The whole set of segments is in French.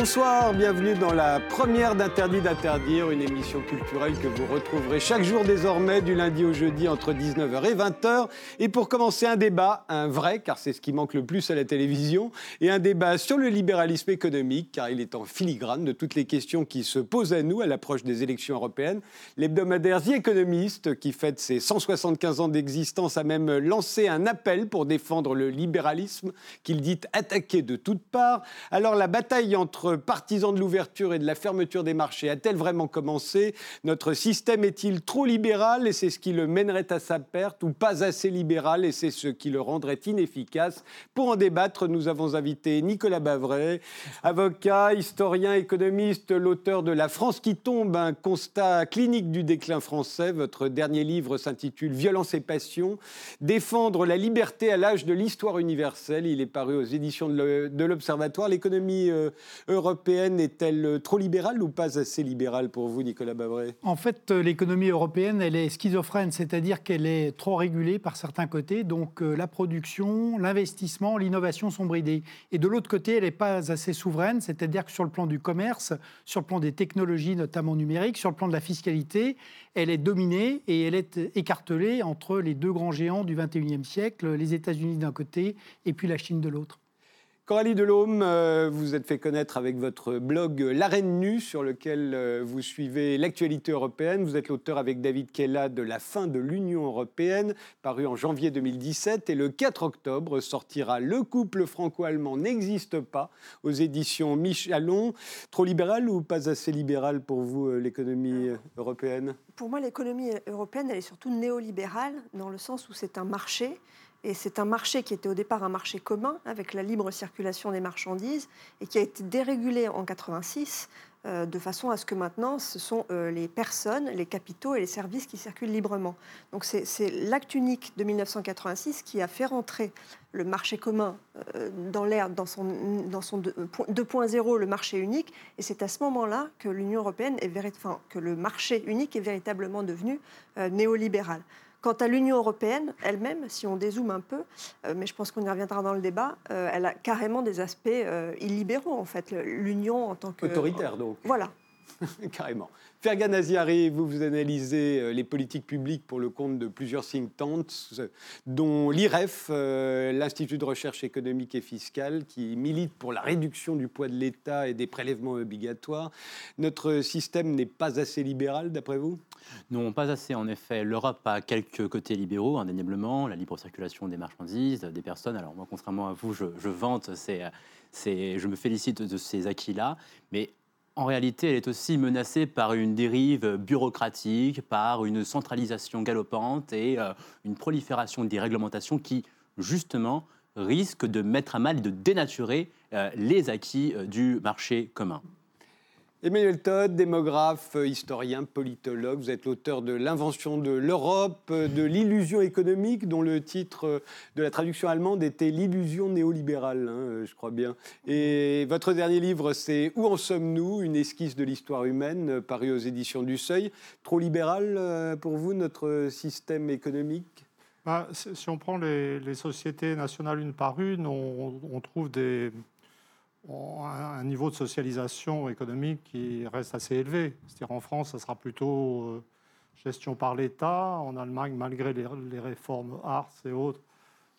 Bonsoir, bienvenue dans la première d'Interdit d'interdire, une émission culturelle que vous retrouverez chaque jour désormais du lundi au jeudi entre 19h et 20h. Et pour commencer un débat, un vrai, car c'est ce qui manque le plus à la télévision, et un débat sur le libéralisme économique, car il est en filigrane de toutes les questions qui se posent à nous à l'approche des élections européennes. L'hebdomadaire The Economist, qui fête ses 175 ans d'existence, a même lancé un appel pour défendre le libéralisme qu'il dit attaqué de toutes parts. Alors la bataille entre partisans de l'ouverture et de la fermeture des marchés a-t-elle vraiment commencé? Notre système est-il trop libéral et c'est ce qui le mènerait à sa perte ou pas assez libéral et c'est ce qui le rendrait inefficace? Pour en débattre, nous avons invité Nicolas Bavray, avocat, historien, économiste, l'auteur de La France qui tombe, un constat clinique du déclin français. Votre dernier livre s'intitule Violence et passion, défendre la liberté à l'âge de l'histoire universelle. Il est paru aux éditions de l'Observatoire. L'économie européenne est-elle trop libérale ou pas assez libérale pour vous, Nicolas Babré En fait, euh, l'économie européenne, elle est schizophrène, c'est-à-dire qu'elle est trop régulée par certains côtés. Donc euh, la production, l'investissement, l'innovation sont bridés. Et de l'autre côté, elle n'est pas assez souveraine, c'est-à-dire que sur le plan du commerce, sur le plan des technologies, notamment numériques, sur le plan de la fiscalité, elle est dominée et elle est écartelée entre les deux grands géants du 21e siècle, les États-Unis d'un côté et puis la Chine de l'autre. Coralie Delhomme, euh, vous êtes fait connaître avec votre blog L'Arène Nue, sur lequel euh, vous suivez l'actualité européenne. Vous êtes l'auteur avec David Kella de La fin de l'Union européenne, paru en janvier 2017. Et le 4 octobre sortira Le couple franco-allemand n'existe pas aux éditions Michalon. Trop libéral ou pas assez libéral pour vous, euh, l'économie européenne? Pour moi, l'économie européenne, elle est surtout néolibérale, dans le sens où c'est un marché et c'est un marché qui était au départ un marché commun avec la libre circulation des marchandises et qui a été dérégulé en 86 euh, de façon à ce que maintenant ce sont euh, les personnes, les capitaux et les services qui circulent librement. Donc c'est l'acte unique de 1986 qui a fait rentrer le marché commun euh, dans dans son, dans son 2.0, le marché unique. Et c'est à ce moment-là que l'Union européenne est que le marché unique est véritablement devenu néolibéral. Quant à l'Union européenne elle-même, si on dézoome un peu, euh, mais je pense qu'on y reviendra dans le débat, euh, elle a carrément des aspects euh, illibéraux, en fait. L'Union en tant que... Autoritaire, donc. Voilà. Carrément. Fergan Aziari, vous, vous analysez euh, les politiques publiques pour le compte de plusieurs think tanks, dont l'IREF, euh, l'Institut de recherche économique et fiscale, qui milite pour la réduction du poids de l'État et des prélèvements obligatoires. Notre système n'est pas assez libéral, d'après vous? Non, pas assez, en effet. L'Europe a quelques côtés libéraux, indéniablement, la libre circulation des marchandises, des personnes. Alors moi, contrairement à vous, je, je vante, c'est, je me félicite de ces acquis-là, mais en réalité, elle est aussi menacée par une dérive bureaucratique, par une centralisation galopante et euh, une prolifération des réglementations qui, justement, risquent de mettre à mal et de dénaturer euh, les acquis euh, du marché commun. Emmanuel Todd, démographe, historien, politologue, vous êtes l'auteur de L'invention de l'Europe, de l'illusion économique, dont le titre de la traduction allemande était L'illusion néolibérale, hein, je crois bien. Et votre dernier livre, c'est Où en sommes-nous? Une esquisse de l'histoire humaine, paru aux éditions du Seuil. Trop libéral euh, pour vous, notre système économique? Bah, Si on prend les, sociétés nationales une par une, on trouve des un niveau de socialisation économique qui reste assez élevé. C'est-à-dire en France, ça sera plutôt euh, gestion par l'État. En Allemagne, malgré les, réformes Arts et autres,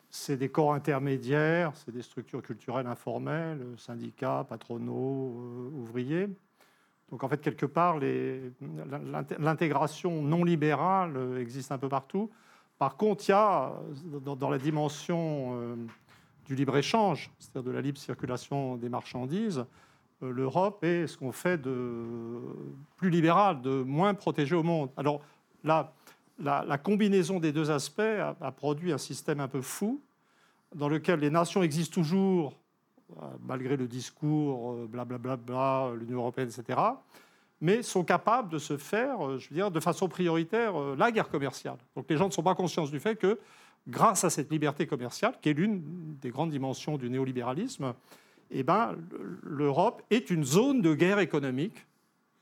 c'est des corps intermédiaires, c'est des structures culturelles informelles, syndicats, patronaux, euh, ouvriers. Donc en fait, quelque part, l'intégration non libérale existe un peu partout. Par contre, il y a dans, la dimension euh, du libre-échange, c'est-à-dire de la libre circulation des marchandises, euh, l'Europe est ce qu'on fait de plus libéral, de moins protégé au monde. Alors là, la, combinaison des deux aspects a, produit un système un peu fou dans lequel les nations existent toujours, euh, malgré le discours blablabla, bla, l'Union européenne, etc., mais sont capables de se faire, je veux dire, de façon prioritaire, euh, la guerre commerciale. Donc les gens ne sont pas conscients du fait que grâce à cette liberté commerciale, qui est l'une des grandes dimensions du néolibéralisme, eh ben, l'Europe est une zone de guerre économique.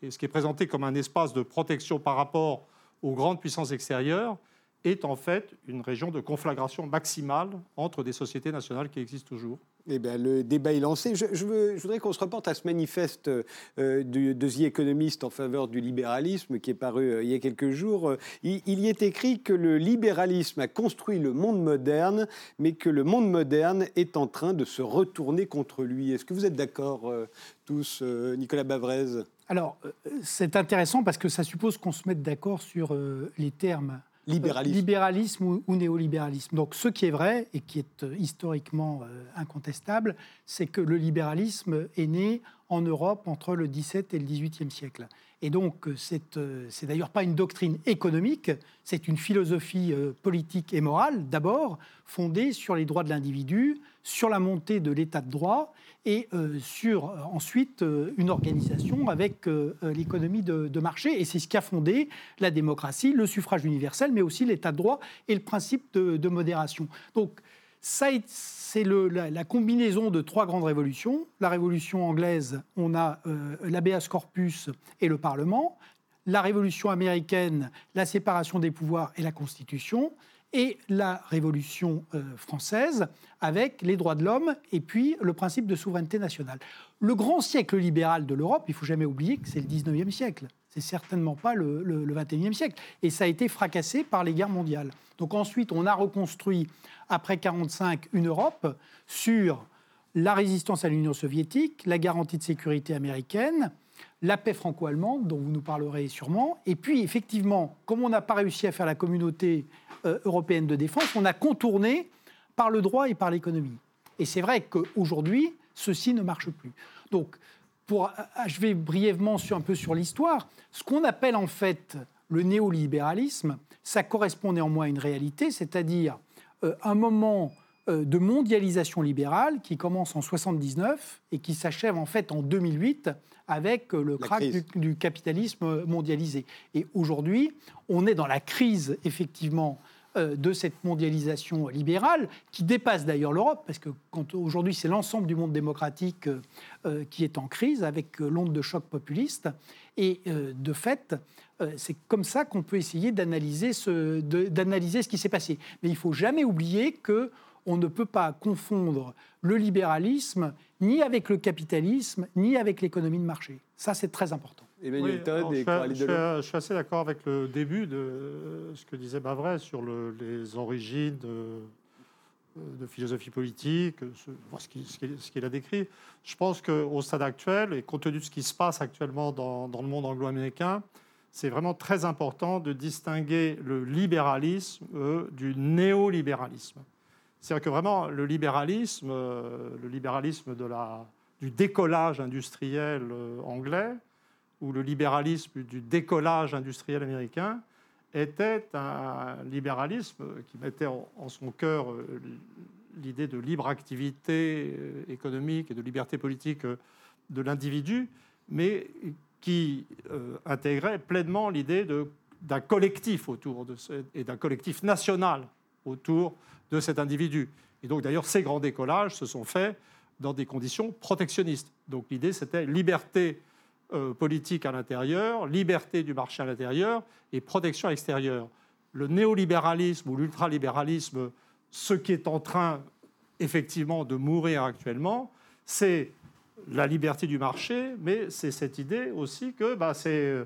Et ce qui est présenté comme un espace de protection par rapport aux grandes puissances extérieures est en fait une région de conflagration maximale entre des sociétés nationales qui existent toujours. Eh bien, le débat est lancé. Je, veux, je voudrais qu'on se reporte à ce manifeste euh, de, The Economist en faveur du libéralisme qui est paru euh, il y a quelques jours. Il, y est écrit que le libéralisme a construit le monde moderne, mais que le monde moderne est en train de se retourner contre lui. Est-ce que vous êtes d'accord euh, tous, Nicolas Bavrez? Alors, c'est intéressant parce que ça suppose qu'on se mette d'accord sur les termes Libéralisme. libéralisme ou, néolibéralisme. Donc ce qui est vrai et qui est euh, historiquement euh, incontestable, c'est que le libéralisme est né en Europe entre le XVIIe et le XVIIIe siècle. Et donc, euh, c'est d'ailleurs pas une doctrine économique, c'est une philosophie politique et morale, d'abord, fondée sur les droits de l'individu, sur la montée de l'état de droit et euh, sur euh, ensuite euh, une organisation avec l'économie de, marché. Et c'est ce qui a fondé la démocratie, le suffrage universel, mais aussi l'état de droit et le principe de, modération. Donc, c'est la, la, combinaison de trois grandes révolutions. La révolution anglaise, on a l'habeas corpus et le Parlement. La révolution américaine, la séparation des pouvoirs et la Constitution et la Révolution euh, française avec les droits de l'homme et puis le principe de souveraineté nationale. Le grand siècle libéral de l'Europe, il faut jamais oublier que c'est le 19e siècle. C'est certainement pas le, le, 21e siècle. Et ça a été fracassé par les guerres mondiales. Donc ensuite, on a reconstruit, après 1945, une Europe sur la résistance à l'Union soviétique, la garantie de sécurité américaine, la paix franco-allemande, dont vous nous parlerez sûrement. Et puis, effectivement, comme on n'a pas réussi à faire la communauté euh, européenne de défense, on a contourné par le droit et par l'économie. Et c'est vrai qu'aujourd'hui, ceci ne marche plus. Donc, pour achever brièvement sur, un peu sur l'histoire, ce qu'on appelle en fait le néolibéralisme, ça correspond néanmoins à une réalité, c'est-à-dire euh, un moment euh, de mondialisation libérale qui commence en 79 et qui s'achève en fait en 2008 avec le crack du, capitalisme mondialisé. Et aujourd'hui, on est dans la crise effectivement euh, de cette mondialisation libérale, qui dépasse d'ailleurs l'Europe, parce que aujourd'hui c'est l'ensemble du monde démocratique euh, euh, qui est en crise avec l'onde de choc populiste. Et de fait, c'est comme ça qu'on peut essayer d'analyser ce, d'analyser ce qui s'est passé. Mais il faut jamais oublier que on ne peut pas confondre le libéralisme ni avec le capitalisme, ni avec l'économie de marché. Ça, c'est très important. Emmanuel Todd et je, suis, je, suis assez d'accord avec le début de ce que disait Bavray sur les origines de, philosophie politique, ce, qu'il a décrit. Je pense qu'au stade actuel, et compte tenu de ce qui se passe actuellement dans, dans le monde anglo-américain, c'est vraiment très important de distinguer le libéralisme euh, du néolibéralisme. C'est-à-dire que vraiment, le libéralisme, euh, le libéralisme du décollage industriel euh, anglais, ou le libéralisme du décollage industriel américain était un libéralisme qui mettait en, son cœur euh, l'idée de libre activité économique et de liberté politique de l'individu, mais qui intégrait pleinement l'idée d'un collectif autour de et d'un collectif national autour de cet individu. Et donc d'ailleurs, ces grands décollages se sont faits dans des conditions protectionnistes. Donc l'idée, c'était liberté euh, politique à l'intérieur, liberté du marché à l'intérieur et protection extérieure. Le néolibéralisme ou l'ultralibéralisme, ce qui est en train effectivement de mourir actuellement, c'est la liberté du marché, mais c'est cette idée aussi que bah, c'est euh,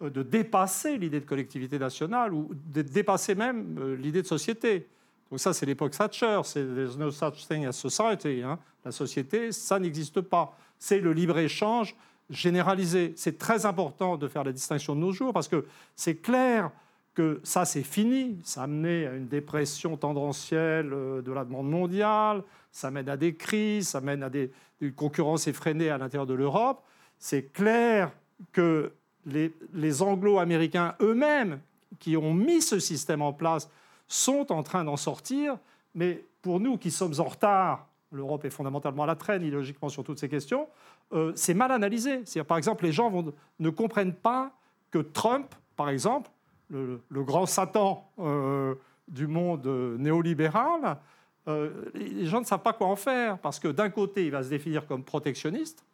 de dépasser l'idée de collectivité nationale ou de dépasser même euh, l'idée de société. Donc ça, c'est l'époque Thatcher, c'est there's no such thing as society. Hein. La société, ça n'existe pas. C'est le libre-échange généralisé. C'est très important de faire la distinction de nos jours parce que c'est clair que ça, c'est fini. Ça amené à une dépression tendancielle euh, de la demande mondiale, ça mène à des crises, ça mène à des, une concurrence effrénée à l'intérieur de l'Europe. C'est clair que les, anglo-américains eux-mêmes, qui ont mis ce système en place, sont en train d'en sortir. Mais pour nous qui sommes en retard, l'Europe est fondamentalement à la traîne, idéologiquement, sur toutes ces questions, euh, c'est mal analysé. par exemple, les gens ne comprennent pas que Trump, par exemple, le, grand Satan euh, du monde néolibéral, euh, les gens ne savent pas quoi en faire, parce que d'un côté, il va se définir comme protectionniste.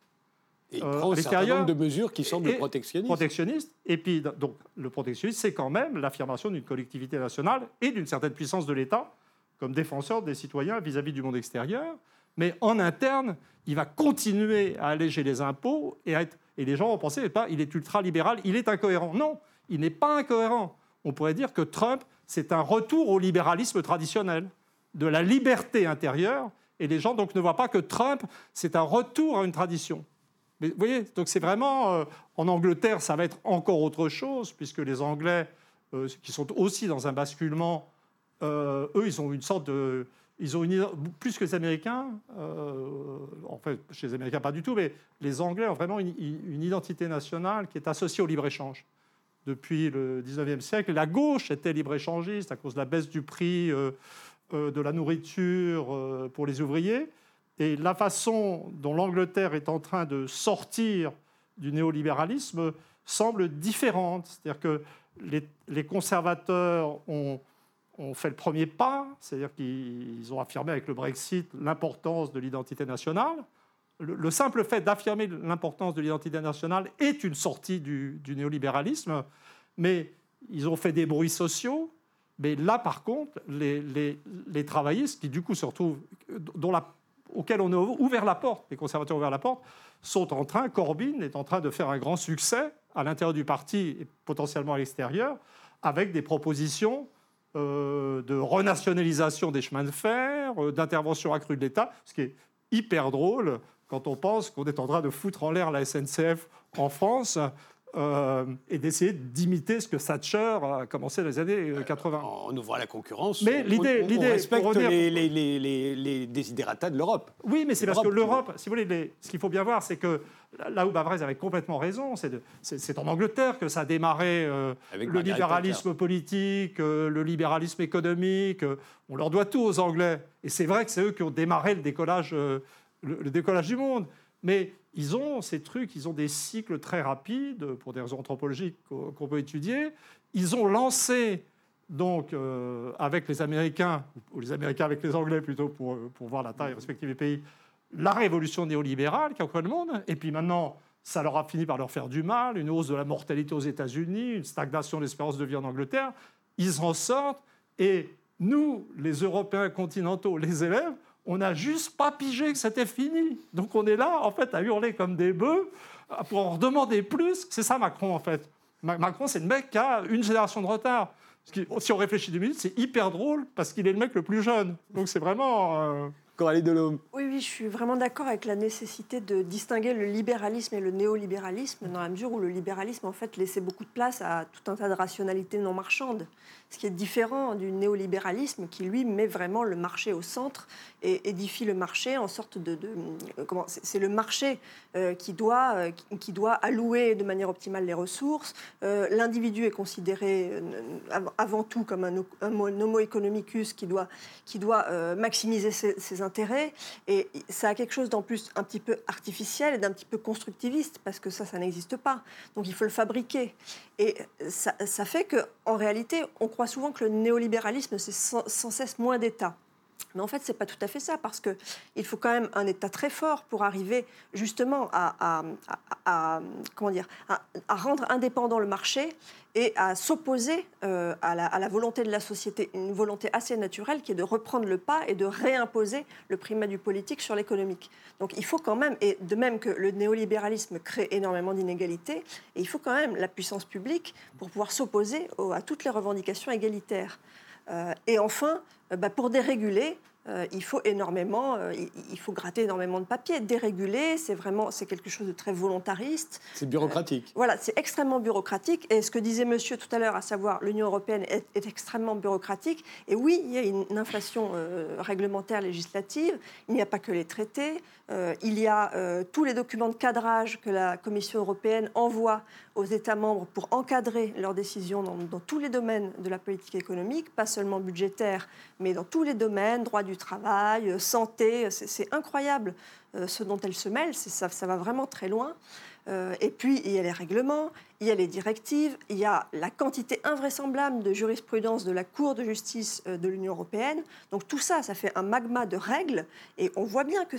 Et il prend un certain nombre de mesures qui semblent protectionnistes. Protectionniste. Et puis, donc, le protectionnisme, c'est quand même l'affirmation d'une collectivité nationale et d'une certaine puissance de l'État comme défenseur des citoyens vis à -vis du monde extérieur mais en interne, il va continuer à alléger les impôts et, et les gens vont penser pas, il est ultra-libéral, il est incohérent. Non, il n'est pas incohérent. On pourrait dire que Trump, c'est un retour au libéralisme traditionnel, de la liberté intérieure, et les gens donc ne voient pas que Trump, c'est un retour à une tradition. Mais vous voyez, donc c'est vraiment. Euh, en Angleterre, ça va être encore autre chose, puisque les Anglais, euh, qui sont aussi dans un basculement, euh, eux, ils ont une sorte de. Ils ont une, plus que les Américains, en fait, chez les Américains pas du tout, mais les Anglais ont vraiment une, une identité nationale qui est associée au libre-échange. Depuis le 19e siècle, la gauche était libre-échangiste à cause de la baisse du prix de la nourriture pour les ouvriers. Et la façon dont l'Angleterre est en train de sortir du néolibéralisme semble différente. C'est-à-dire que les, conservateurs ont, fait le premier pas, c'est-à-dire qu'ils ont affirmé avec le Brexit l'importance de l'identité nationale. Le, simple fait d'affirmer l'importance de l'identité nationale est une sortie du, néolibéralisme, mais ils ont fait des bruits sociaux. Mais là, par contre, les, les travaillistes, qui du coup se retrouvent, dont la auxquels on a ouvert la porte, les conservateurs ont ouvert la porte, sont en train, Corbyn est en train de faire un grand succès à l'intérieur du parti et potentiellement à l'extérieur, avec des propositions euh, de renationalisation des chemins de fer, euh, d'intervention accrue de l'État, ce qui est hyper drôle quand on pense qu'on est en train de foutre en l'air la SNCF en France euh, et d'essayer d'imiter ce que Thatcher a commencé dans les années 80. Euh, on ouvrant la concurrence, mais l'idée, on, respecte les, les, les, les, désidératas de l'Europe. Oui, mais c'est parce que l'Europe, si vous voulez, ce qu'il faut bien voir, c'est que là où Bavrez avait complètement raison, c'est en Angleterre que ça a démarré euh, le libéralisme politique, le libéralisme économique. on leur doit tout aux Anglais. Et c'est vrai que c'est eux qui ont démarré le décollage, le décollage du monde. Mais ils ont ces trucs, ils ont des cycles très rapides, pour des raisons anthropologiques qu'on peut étudier. Ils ont lancé, donc, euh, avec les Américains, ou les Américains avec les Anglais plutôt, pour, pour voir la taille respective des pays, la révolution néolibérale qui a créé le monde. Et puis maintenant, ça leur a fini par leur faire du mal, une hausse de la mortalité aux États-Unis, une stagnation de l'espérance de vie en Angleterre. Ils en sortent. Et nous, les Européens continentaux, les élèves, on n'a juste pas pigé que c'était fini. Donc on est là, en fait, à hurler comme des bœufs pour en demander plus. C'est ça Macron, en fait. Macron, c'est le mec qui a une génération de retard. Si on réfléchit deux minutes, c'est hyper drôle parce qu'il est le mec le plus jeune. Donc c'est vraiment... Euh, Coralie Delhomme. Oui, oui, je suis vraiment d'accord avec la nécessité de distinguer le libéralisme et le néolibéralisme, dans la mesure où le libéralisme, en fait, laissait beaucoup de place à tout un tas de rationalités non marchandes ce qui est différent du néolibéralisme qui, lui, met vraiment le marché au centre et édifie le marché en sorte de... Euh, comment C'est le marché euh, qui, doit, euh, qui doit allouer de manière optimale les ressources. L'individu est considéré avant tout comme un, homo economicus qui doit, qui doit maximiser ses, ses, intérêts. Et ça a quelque chose d'en plus un petit peu artificiel et d'un petit peu constructiviste, parce que ça, ça n'existe pas. Donc il faut le fabriquer. Et ça, ça fait qu'en réalité, on croit souvent que le néolibéralisme, c'est sans, cesse moins d'État. Mais en fait, ce n'est pas tout à fait ça, parce qu'il faut quand même un État très fort pour arriver justement à, comment dire, à, rendre indépendant le marché et à s'opposer euh, à, la, volonté de la société, une volonté assez naturelle qui est de reprendre le pas et de réimposer le primat du politique sur l'économique. Donc il faut quand même, et de même que le néolibéralisme crée énormément d'inégalités, et il faut quand même la puissance publique pour pouvoir s'opposer à toutes les revendications égalitaires. Euh, et enfin, bah, pour déréguler, euh, il faut énormément, euh, il faut gratter énormément de papier. Déréguler, c'est vraiment, c'est quelque chose de très volontariste. C'est bureaucratique. voilà, c'est extrêmement bureaucratique. Et ce que disait Monsieur tout à l'heure, à savoir l'Union européenne est, extrêmement bureaucratique. Et oui, il y a une, inflation réglementaire législative. Il n'y a pas que les traités. il y a tous les documents de cadrage que la Commission européenne envoie aux États membres pour encadrer leurs décisions dans, dans tous les domaines de la politique économique, pas seulement budgétaire, mais dans tous les domaines, droit du travail, euh, santé. C'est incroyable euh, ce dont elle se mêle, ça, va vraiment très loin. Euh, et puis, il y a les règlements, il y a les directives, il y a la quantité invraisemblable de jurisprudence de la Cour de justice de l'Union européenne. Donc tout ça, ça fait un magma de règles. Et on voit bien que,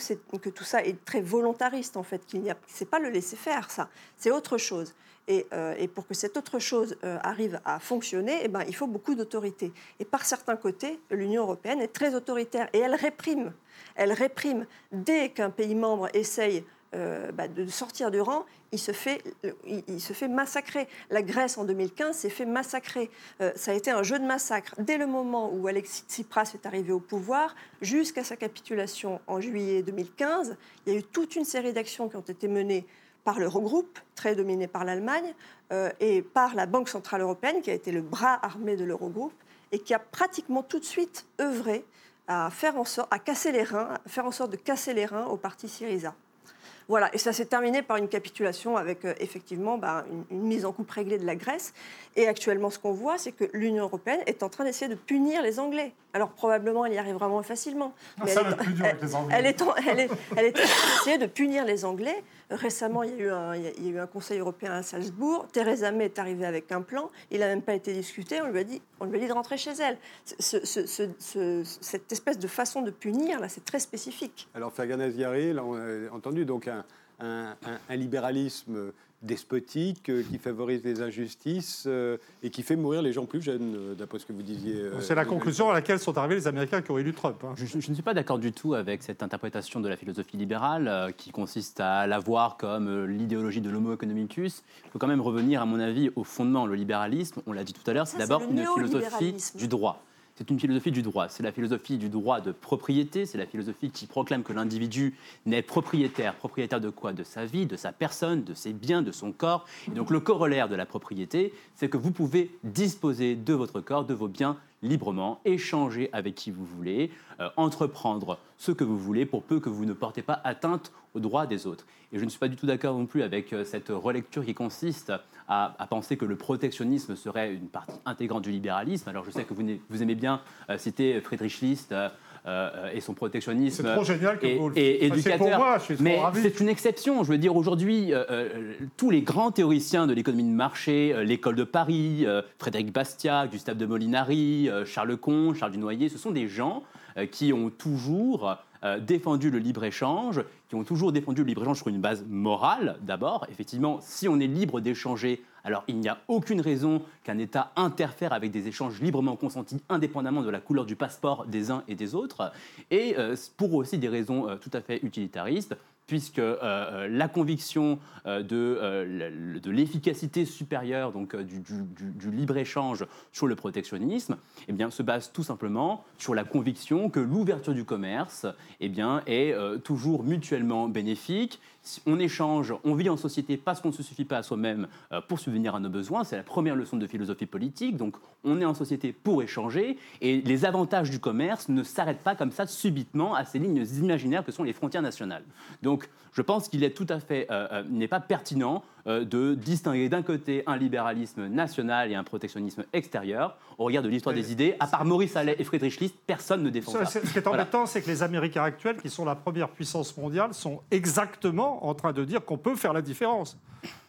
tout ça est très volontariste, en fait. Ce n'est pas le laisser faire, ça. C'est autre chose. Et, euh, et pour que cette autre chose euh, arrive à fonctionner, eh ben, il faut beaucoup d'autorité. Et par certains côtés, l'Union européenne est très autoritaire et elle réprime. Elle réprime dès qu'un pays membre essaye euh, bah, de sortir du rang, il se, fait, il, se fait massacrer. La Grèce en 2015 s'est fait massacrer. Ça a été un jeu de massacre. Dès le moment où Alexis Tsipras est arrivé au pouvoir, jusqu'à sa capitulation en juillet 2015, il y a eu toute une série d'actions qui ont été menées par l'Eurogroupe, très dominé par l'Allemagne, euh, et par la Banque Centrale Européenne, qui a été le bras armé de l'Eurogroupe, et qui a pratiquement tout de suite œuvré à faire en sorte, à casser les reins, à faire en sorte de casser les reins au parti Syriza. Voilà, et ça s'est terminé par une capitulation avec euh, effectivement bah, une, une mise en coupe réglée de la Grèce. Et actuellement, ce qu'on voit, c'est que l'Union européenne est en train d'essayer de punir les Anglais. Alors probablement, elle y arrivera moins facilement. Ah, mais ça elle est- être plus dur avec les Anglais. elle est, en, elle, est, elle est en train d'essayer de punir les Anglais. Récemment, il y, a eu un, Conseil européen à Salzbourg. Theresa May est arrivée avec un plan. Il n'a même pas été discuté. On lui a dit, on lui a dit de rentrer chez elle. Ce- ce- ce- ce- cette espèce de façon de punir, là, c'est très spécifique. Alors, là, on a entendu donc un libéralisme despotique euh, qui favorise les injustices euh, et qui fait mourir les gens plus jeunes, euh, d'après ce que vous disiez. euh, C'est la conclusion à laquelle sont arrivés les Américains qui ont élu Trump. hein. Je, je ne suis pas d'accord du tout avec cette interprétation de la philosophie libérale euh, qui consiste à la voir comme euh, l'idéologie de l'homo economicus. Il faut quand même revenir, à mon avis, au fondement. Le libéralisme, on l'a dit tout à l'heure, c'est d'abord une philosophie du droit. C'est une philosophie du droit. C'est la philosophie du droit de propriété. C'est la philosophie qui proclame que l'individu n'est propriétaire. Propriétaire de quoi? De sa vie, de sa personne, de ses biens, de son corps. Et donc le corollaire de la propriété, c'est que vous pouvez disposer de votre corps, de vos biens librement, échanger avec qui vous voulez, euh, entreprendre ce que vous voulez pour peu que vous ne portez pas atteinte aux droits des autres. Et je ne suis pas du tout d'accord non plus avec euh, cette relecture qui consiste à, à penser que le protectionnisme serait une partie intégrante du libéralisme. Alors je sais que vous, vous aimez bien euh, citer Friedrich List euh, et son protectionnisme. C'est trop génial que et, vous le et fassiez éducateur. pour moi, je suis trop Mais c'est une exception. Je veux dire, aujourd'hui, euh, tous les grands théoriciens de l'économie de marché, euh, l'école de Paris, Frédéric Bastiat, Gustave de Molinari, Charles Comte, Charles Dunoyer, ce sont des gens qui ont toujours euh, défendu le libre-échange, qui ont toujours défendu le libre-échange sur une base morale, d'abord. Effectivement, si on est libre d'échanger, alors il n'y a aucune raison qu'un État interfère avec des échanges librement consentis, indépendamment de la couleur du passeport des uns et des autres, et euh, pour aussi des raisons euh, tout à fait utilitaristes puisque euh, euh, la conviction euh, de, le- de l'efficacité supérieure donc, du, libre-échange sur le protectionnisme eh se base tout simplement sur la conviction que l'ouverture du commerce eh est toujours mutuellement bénéfique. On échange, on vit en société parce qu'on ne se suffit pas à soi-même euh, pour subvenir à nos besoins. C'est la première leçon de philosophie politique. Donc on est en société pour échanger et les avantages du commerce ne s'arrêtent pas comme ça subitement à ces lignes imaginaires que sont les frontières nationales. Donc je pense qu'il est tout à fait, euh, euh, n'est pas pertinent de distinguer d'un côté un libéralisme national et un protectionnisme extérieur. Au regard de l'histoire des idées, à part Maurice Allais et Friedrich List, personne ne défend Ça, Ce qui est Voilà. embêtant, c'est que les Américains actuels, qui sont la première puissance mondiale, sont exactement en train de dire qu'on peut faire la différence.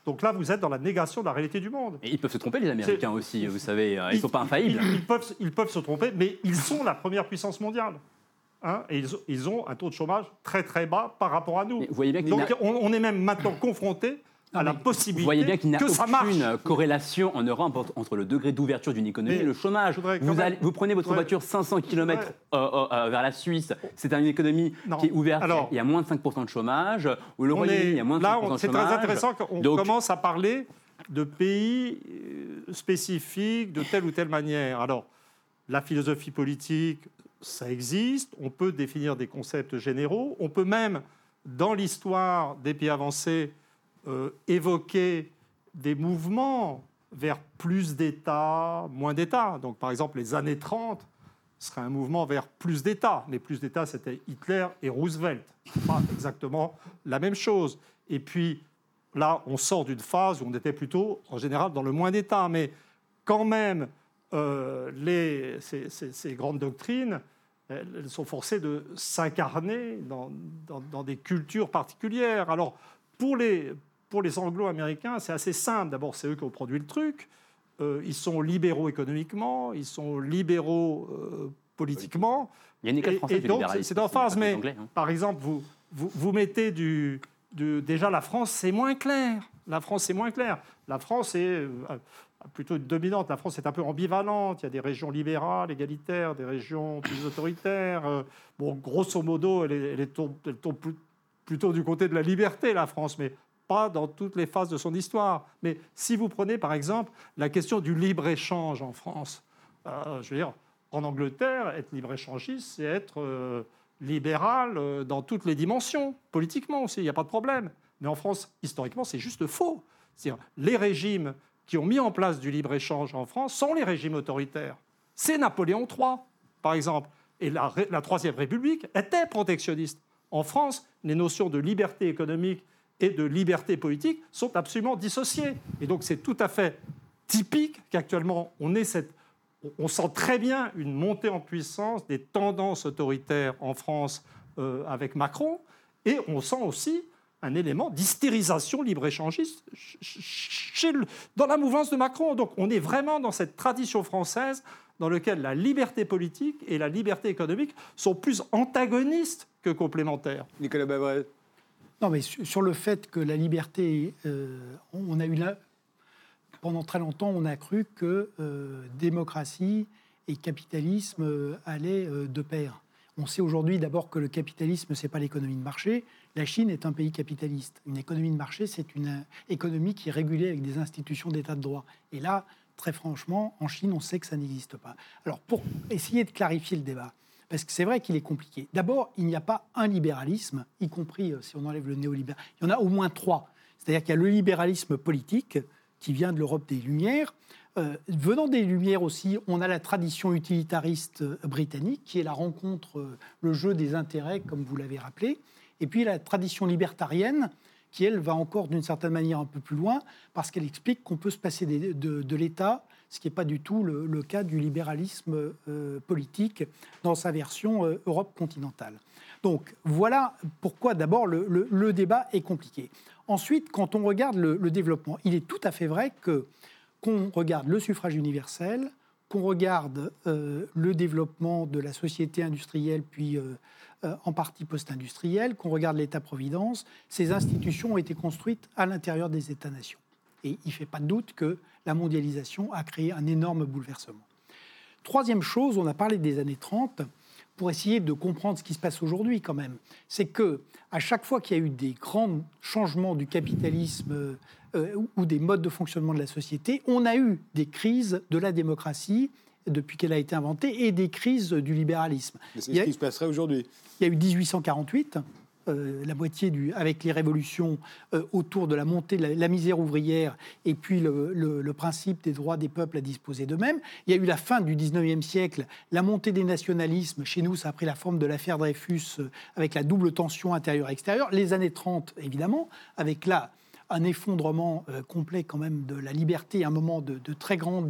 Donc là, vous êtes dans la négation de la réalité du monde. Et ils peuvent se tromper, les Américains aussi, vous savez, euh, ils ne sont pas infaillibles. Ils, ils peuvent, ils peuvent se tromper, mais ils sont la première puissance mondiale. Hein, et ils, ils ont un taux de chômage très très bas par rapport à nous. Vous voyez bien Donc on, on est même maintenant confronté à la Vous possibilité voyez bien qu'il n'y a marche. aucune corrélation en Europe entre- le degré d'ouverture d'une économie et le chômage. Vous, allez- vous prenez votre Ouais. voiture 500 km Ouais. vers la Suisse, c'est une économie Non. qui est ouverte, Alors, il y a moins de 5% de chômage. Ou le On Royaume-Uni, il y a moins de là, 5% on- de c'est chômage. très intéressant qu'on Donc- commence à parler de pays euh, spécifiques de telle ou telle manière. Alors, la philosophie politique, ça existe. On peut définir des concepts généraux. On peut même, dans l'histoire des pays avancés, euh, évoquer des mouvements vers plus d'États, moins d'États. Donc, par exemple, les années 30 serait un mouvement vers plus d'États. Mais plus d'États, c'était Hitler et Roosevelt. Pas exactement la même chose. Et puis, là, on sort d'une phase où on était plutôt, en général, dans le moins d'États. Mais quand même, euh, les, ces, grandes doctrines, elles, elles sont forcées de s'incarner dans, dans- dans des cultures particulières. Alors, pour les, pour les anglo-américains, c'est assez simple. D'abord, c'est eux qui ont produit le truc. Euh, ils sont libéraux économiquement, ils sont libéraux euh, politiquement. Il y a une école Et- française et du donc, c'est en phase, mais Anglais, hein. par exemple, vous, vous, vous mettez du, Déjà, la France, c'est moins clair. La France, c'est moins clair. La France est euh, plutôt dominante. La France est un peu ambivalente. Il y a des régions libérales, égalitaires, des régions plus autoritaires. Bon, grosso modo, elle, est, elle, tombe, plutôt du côté de la liberté, la France, mais dans toutes les phases de son histoire. Mais si vous prenez, par exemple, la question du libre-échange en France, euh, je veux dire, en Angleterre, être libre-échangiste, c'est être libéral dans toutes les dimensions, politiquement aussi, il n'y a pas de problème. Mais en France, historiquement, c'est juste faux. C'est-à-dire, les régimes qui ont mis en place du libre-échange en France sont les régimes autoritaires. C'est Napoléon III, par exemple. Et la Troisième République était protectionniste. En France, les notions de liberté économique et de liberté politique sont absolument dissociées. Et donc c'est tout à fait typique qu'actuellement on ait cette... On sent très bien une montée en puissance des tendances autoritaires en France euh, avec Macron, et on sent aussi un élément d'hystérisation libre-échangiste dans la mouvance de Macron. Donc on est vraiment dans cette tradition française dans laquelle la liberté politique et la liberté économique sont plus antagonistes que complémentaires. Nicolas Bavret. Non, mais sur le fait que la liberté, euh, on a eu là, pendant très longtemps, on a cru que euh, démocratie et capitalisme euh, allaient de pair. On sait aujourd'hui d'abord que le capitalisme, ce n'est pas l'économie de marché. La Chine est un pays capitaliste. Une économie de marché, c'est une économie qui est régulée avec des institutions d'état de droit. Et là, très franchement, en Chine, on sait que ça n'existe pas. Alors, pour essayer de clarifier le débat, parce que c'est vrai qu'il est compliqué. D'abord, il n'y a pas un libéralisme, y compris euh, si on enlève le néolibéralisme. Il y en a au moins trois. C'est-à-dire qu'il y a le libéralisme politique, qui vient de l'Europe des Lumières, euh, venant des Lumières aussi, on a la tradition utilitariste euh, britannique, qui est la rencontre, le jeu des intérêts, comme vous l'avez rappelé, et puis la tradition libertarienne, qui, elle, va encore d'une certaine manière un peu plus loin, parce qu'elle explique qu'on peut se passer de, l'État, ce qui n'est pas du tout le, cas du libéralisme politique dans sa version Europe continentale. Donc voilà pourquoi d'abord le, débat est compliqué. Ensuite, quand on regarde le développement, il est tout à fait vrai qu'on regarde le suffrage universel, qu'on regarde euh, le développement de la société industrielle, puis euh, euh, en partie post-industrielle, qu'on regarde l'État-providence, ces institutions ont été construites à l'intérieur des États-nations. Et il ne fait pas de doute que la mondialisation a créé un énorme bouleversement. Troisième chose, on a parlé des années 30 pour essayer de comprendre ce qui se passe aujourd'hui quand même. C'est que à chaque fois qu'il y a eu des grands changements du capitalisme euh, ou des modes de fonctionnement de la société, on a eu des crises de la démocratie depuis qu'elle a été inventée et des crises du libéralisme. C'est ce qui se passerait aujourd'hui. Il y a eu 1848. Euh, la moitié du, avec les révolutions euh, autour de la montée de la, misère ouvrière et puis le, principe des droits des peuples à disposer d'eux-mêmes. Il y a eu la fin du 19e siècle, la montée des nationalismes. Chez nous, ça a pris la forme de l'affaire Dreyfus avec la double tension intérieure-extérieure. Les années 30, évidemment, avec la un effondrement euh, complet quand même de la liberté, un moment de, très, grand,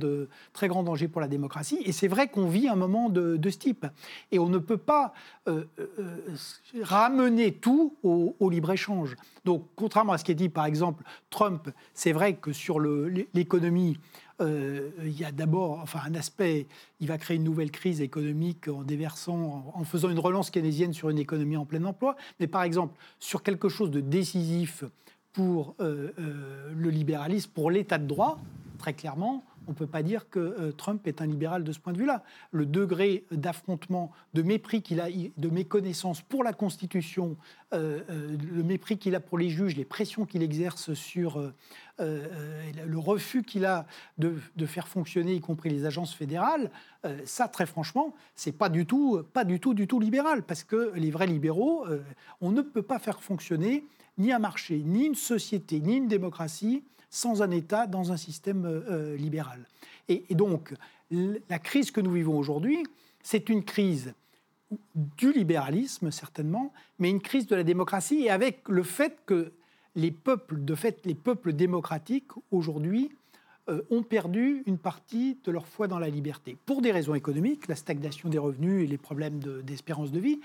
très grand danger pour la démocratie. Et c'est vrai qu'on vit un moment de, ce type. Et on ne peut pas euh, euh, ramener tout au, libre-échange. Donc, contrairement à ce qui est dit, par exemple, Trump, c'est vrai que sur l'économie, il y a d'abord enfin, un aspect, il va créer une nouvelle crise économique en déversant, en, faisant une relance keynésienne sur une économie en plein emploi. Mais par exemple, sur quelque chose de décisif pour euh, euh, le libéralisme, pour l'état de droit, très clairement, on ne peut pas dire que euh, Trump est un libéral de ce point de vue-là. Le degré d'affrontement, de mépris qu'il a, de méconnaissance pour la Constitution, le mépris qu'il a pour les juges, les pressions qu'il exerce sur le refus qu'il a de, faire fonctionner, y compris les agences fédérales, ça, très franchement, c'est pas du tout, pas du tout, du tout libéral, parce que les vrais libéraux, on ne peut pas faire fonctionner ni un marché, ni une société, ni une démocratie sans un État dans un système euh, euh, libéral. Et, donc, la crise que nous vivons aujourd'hui, c'est une crise du libéralisme, certainement, mais une crise de la démocratie, et avec le fait que les peuples, de fait, les peuples démocratiques, aujourd'hui, euh, ont perdu une partie de leur foi dans la liberté. Pour des raisons économiques, la stagnation des revenus et les problèmes d'espérance de, vie,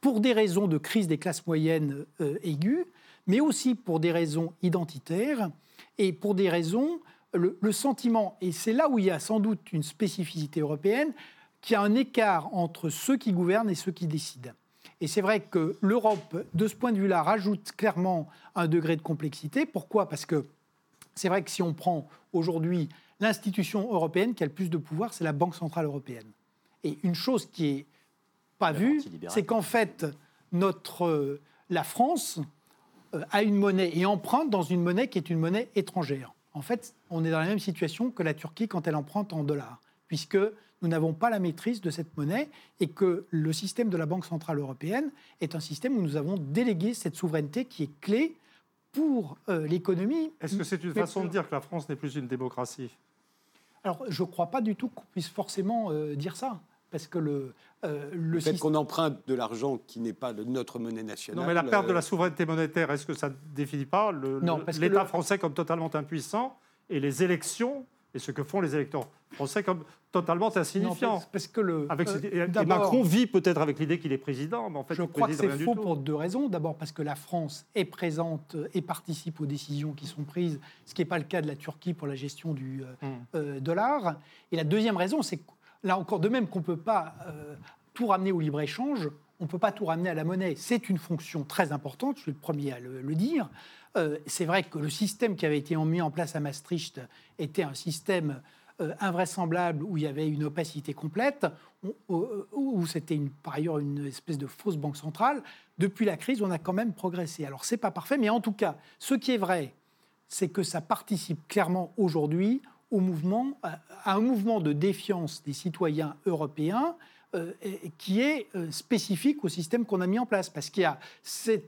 pour des raisons de crise des classes moyennes aiguës, mais aussi pour des raisons identitaires et pour des raisons, le, sentiment, et c'est là où il y a sans doute une spécificité européenne, qu'il y a un écart entre ceux qui gouvernent et ceux qui décident. Et c'est vrai que l'Europe, de ce point de vue-là, rajoute clairement un degré de complexité. Pourquoi? Parce que c'est vrai que si on prend aujourd'hui l'institution européenne qui a le plus de pouvoir, c'est la Banque Centrale Européenne. Et une chose qui est pas vue, c'est qu'en fait, notre, euh, la France euh, a une monnaie et emprunte dans une monnaie qui est une monnaie étrangère. En fait, on est dans la même situation que la Turquie quand elle emprunte en dollars, puisque nous n'avons pas la maîtrise de cette monnaie et que le système de la Banque Centrale Européenne est un système où nous avons délégué cette souveraineté qui est clé pour euh, l'économie. Est-ce que c'est une façon de dire que la France n'est plus une démocratie? Alors, je ne crois pas du tout qu'on puisse forcément dire ça parce que le, euh, le, fait qu'on emprunte de l'argent qui n'est pas de notre monnaie nationale. Non, mais la perte de la souveraineté monétaire, est-ce que ça ne définit pas l'État français comme totalement impuissant et les élections et ce que font les électeurs français comme totalement insignifiant. parce, que le, avec, euh, Macron vit peut-être avec l'idée qu'il est président, mais en fait, je crois que c'est faux pour deux raisons. D'abord parce que la France est présente et participe aux décisions qui sont prises, ce qui n'est pas le cas de la Turquie pour la gestion du euh, hum. dollar. Et la deuxième raison, c'est que Là encore, de même qu'on ne peut pas euh, tout ramener au libre-échange, on ne peut pas tout ramener à la monnaie. C'est une fonction très importante, je suis le premier à le, dire. Euh, c'est vrai que le système qui avait été mis en place à Maastricht était un système euh, invraisemblable où il y avait une opacité complète, où, c'était par ailleurs une espèce de fausse banque centrale. Depuis la crise, on a quand même progressé. Alors, ce n'est pas parfait, mais en tout cas, ce qui est vrai, c'est que ça participe clairement aujourd'hui au mouvement, à un mouvement de défiance des citoyens européens euh, qui est euh, spécifique au système qu'on a mis en place. Parce qu'il y a ce,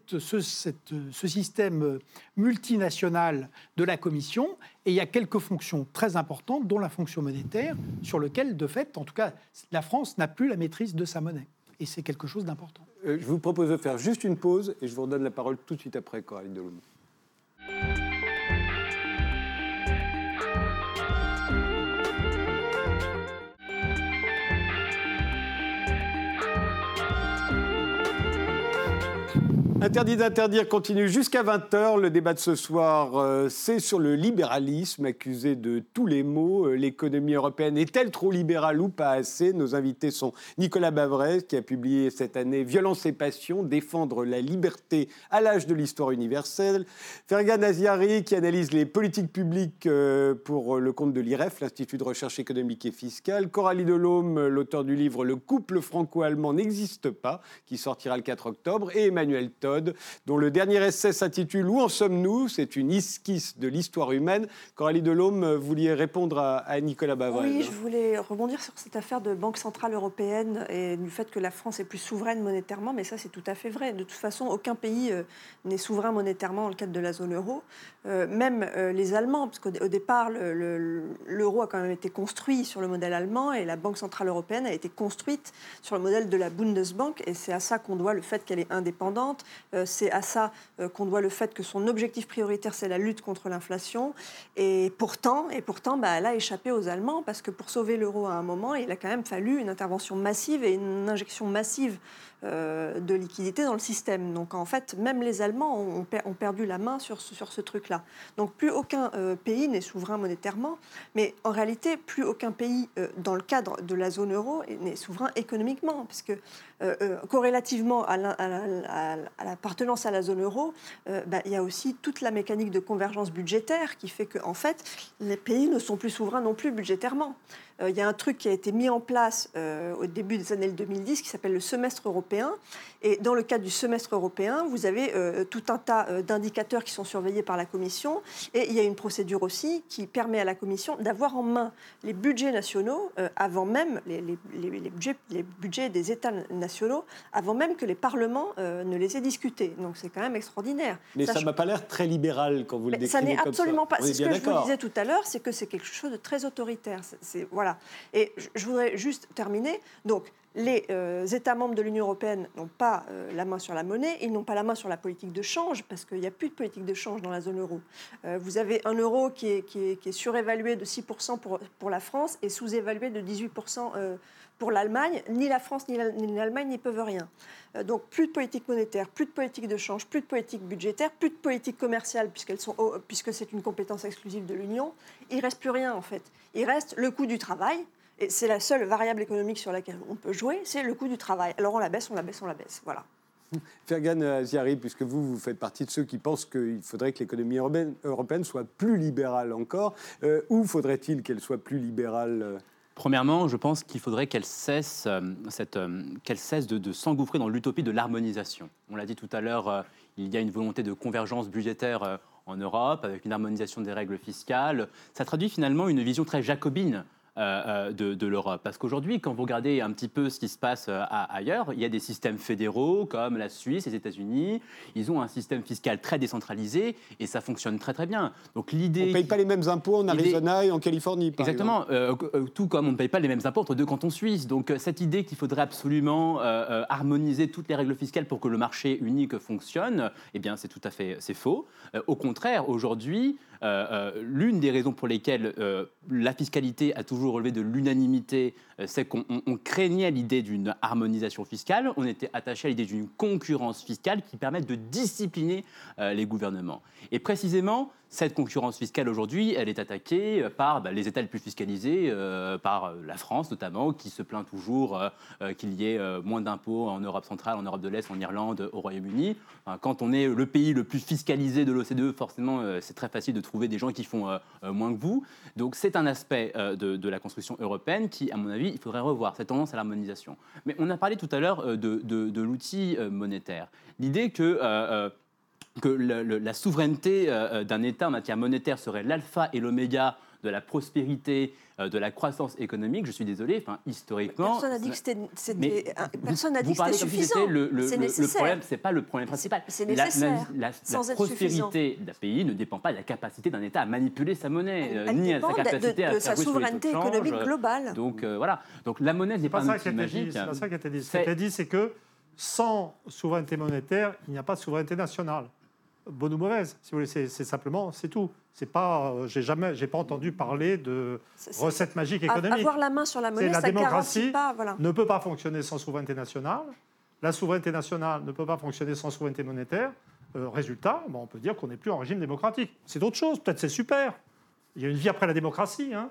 système multinational de la Commission et il y a quelques fonctions très importantes, dont la fonction monétaire, sur lequel, de fait, en tout cas, la France n'a plus la maîtrise de sa monnaie. Et c'est quelque chose d'important. Euh, je vous propose de faire juste une pause et je vous redonne la parole tout de suite après, Coralie Delhomme. Interdit d'interdire continue jusqu'à 20h. Le débat de ce soir, euh, c'est sur le libéralisme, accusé de tous les maux. Euh, l'économie européenne est-elle trop libérale ou pas assez? Nos invités sont Nicolas Bavrez, qui a publié cette année Violence et passion, défendre la liberté à l'âge de l'histoire universelle. Fergan Aziari, qui analyse les politiques publiques euh, pour le compte de l'IREF, l'Institut de recherche économique et fiscale. Coralie Delhomme, l'auteur du livre Le couple franco-allemand n'existe pas, qui sortira le 4 octobre. Et Emmanuel Dont le dernier essai s'intitule Où en sommes-nous? C'est une esquisse de l'histoire humaine. Coralie Delhomme, vous vouliez répondre à, Nicolas Bavrez. Oui, je voulais rebondir sur cette affaire de Banque Centrale Européenne et du fait que la France est plus souveraine monétairement, mais ça c'est tout à fait vrai. De toute façon, aucun pays euh, n'est souverain monétairement dans le cadre de la zone euro. Euh, même euh, les Allemands, parce qu'au départ, l'euro a quand même été construit sur le modèle allemand et la Banque Centrale Européenne a été construite sur le modèle de la Bundesbank et c'est à ça qu'on doit le fait qu'elle est indépendante, c'est à ça euh, qu'on doit le fait que son objectif prioritaire, c'est la lutte contre l'inflation. Et pourtant, et pourtant bah, elle a échappé aux Allemands parce que pour sauver l'euro à un moment, il a quand même fallu une intervention massive et une injection massive euh, de liquidité dans le système. Donc en fait, même les Allemands ont, perdu la main sur ce, sur ce truc-là. Donc plus aucun euh, pays n'est souverain monétairement, mais en réalité, plus aucun pays euh, dans le cadre de la zone euro n'est souverain économiquement, parce que corrélativement à l'appartenance à, la zone euro, bah, il y a aussi toute la mécanique de convergence budgétaire qui fait que en fait, les pays ne sont plus souverains non plus budgétairement. Euh, il y a un truc qui a été mis en place euh, au début des années 2010 qui s'appelle le semestre européen. Et dans le cadre du semestre européen, vous avez euh, tout un tas d'indicateurs qui sont surveillés par la Commission. Et il y a une procédure aussi qui permet à la Commission d'avoir en main les budgets nationaux avant même les, les, budgets, les, budgets, des États nationaux, avant même que les parlements ne les aient discutés. Donc c'est quand même extraordinaire. Mais ça ne m'a pas l'air très libéral quand vous le décrivez. Ça n'est absolument pas. C'est ce que je vous disais tout à l'heure, c'est que c'est quelque chose de très autoritaire. C'est voilà. Et je voudrais juste terminer. Donc, les euh, États membres de l'Union européenne n'ont pas euh, la main sur la monnaie, ils n'ont pas la main sur la politique de change, parce qu'il n'y a plus de politique de change dans la zone euro. Euh, vous avez un euro qui est, surévalué de 6% pour, pour, la France et sous-évalué de 18% pour l'Allemagne. Ni la France ni l'Allemagne n'y peuvent rien. donc plus de politique monétaire, plus de politique de change, plus de politique budgétaire, plus de politique commerciale, sont, puisque c'est une compétence exclusive de l'Union. Il reste plus rien, en fait. Il reste le coût du travail et c'est la seule variable économique sur laquelle on peut jouer, c'est le coût du travail. Alors on la baisse, on la baisse, on la baisse. Voilà. Fergan Aziari, puisque vous, vous faites partie de ceux qui pensent qu'il faudrait que l'économie européenne, soit plus libérale encore, euh, où faudrait-il qu'elle soit plus libérale euh Premièrement, je pense qu'il faudrait qu'elle cesse, euh, euh, cesse de, s'engouffrer dans l'utopie de l'harmonisation. On l'a dit tout à l'heure, euh, il y a une volonté de convergence budgétaire en Europe avec une harmonisation des règles fiscales. Ça traduit finalement une vision très jacobine. Euh, euh, de, de l'Europe. Parce qu'aujourd'hui, quand vous regardez un petit peu ce qui se passe euh, ailleurs, il y a des systèmes fédéraux comme la Suisse, les États-Unis. Ils ont un système fiscal très décentralisé et ça fonctionne très très bien. Donc On l'idée ne paye pas les mêmes impôts en Arizona et en Californie, par Exactement, euh, tout comme on ne paye pas les mêmes impôts entre deux cantons suisses. Donc cette idée qu'il faudrait absolument harmoniser toutes les règles fiscales pour que le marché unique fonctionne, eh bien c'est tout à fait c'est faux. Au contraire, aujourd'hui, l'une des raisons pour lesquelles euh, la fiscalité a toujours relevé de l'unanimité, euh, c'est qu'on on- on craignait l'idée d'une harmonisation fiscale, on était attaché à l'idée d'une concurrence fiscale qui permette de discipliner euh, les gouvernements. Et précisément, cette concurrence fiscale aujourd'hui, elle est attaquée euh, par bah, les États les plus fiscalisés, euh, par euh, la France notamment, qui se plaint toujours qu'il y ait moins d'impôts en Europe centrale, en Europe de l'Est, en Irlande, au Royaume-Uni. Quand on est le pays le plus fiscalisé de l'OCDE, forcément, c'est très facile de trouver des gens qui font moins que vous. Donc c'est un aspect de, la construction européenne qui, à mon avis, il faudrait revoir, cette tendance à l'harmonisation. Mais on a parlé tout à l'heure de, de- l'outil monétaire. L'idée que... que le- le- la souveraineté euh, euh, d'un État en matière monétaire serait l'alpha et l'oméga de la prospérité, euh, de la croissance économique, je suis désolé, enfin, historiquement... Personne n'a dit que c'était. Personne n'a dit que parlez c'était comme si suffisant. c'était le, le- C'est problème, c'est pas le problème principal. C'est La- la- nécessaire, La, la sans être prospérité d'un pays ne dépend pas de la capacité d'un État à manipuler sa monnaie, Elle ni à dépend sa de, capacité de- à de faire sa sur les souveraineté change. économique globale. Donc euh, voilà. Donc la monnaie n'est C'est pas, pas un ça outil magique. dit. C'est pas ça qui a été dit. Ce qui C'est- a été dit, c'est que sans souveraineté monétaire, il n'y a pas de souveraineté nationale. Bonne ou mauvaise, si vous voulez, c'est simplement, c'est tout. C'est pas, euh, j'ai jamais, j'ai pas entendu parler de recette magique économique. Avoir la main sur la monnaie, la ça démocratie. pas. Voilà. Ne peut pas fonctionner sans souveraineté nationale. La souveraineté nationale ne peut pas fonctionner sans souveraineté monétaire. Euh, résultat, bon, on peut dire qu'on n'est plus en régime démocratique. C'est autre chose. Peut-être c'est super. Il y a une vie après la démocratie. Hein.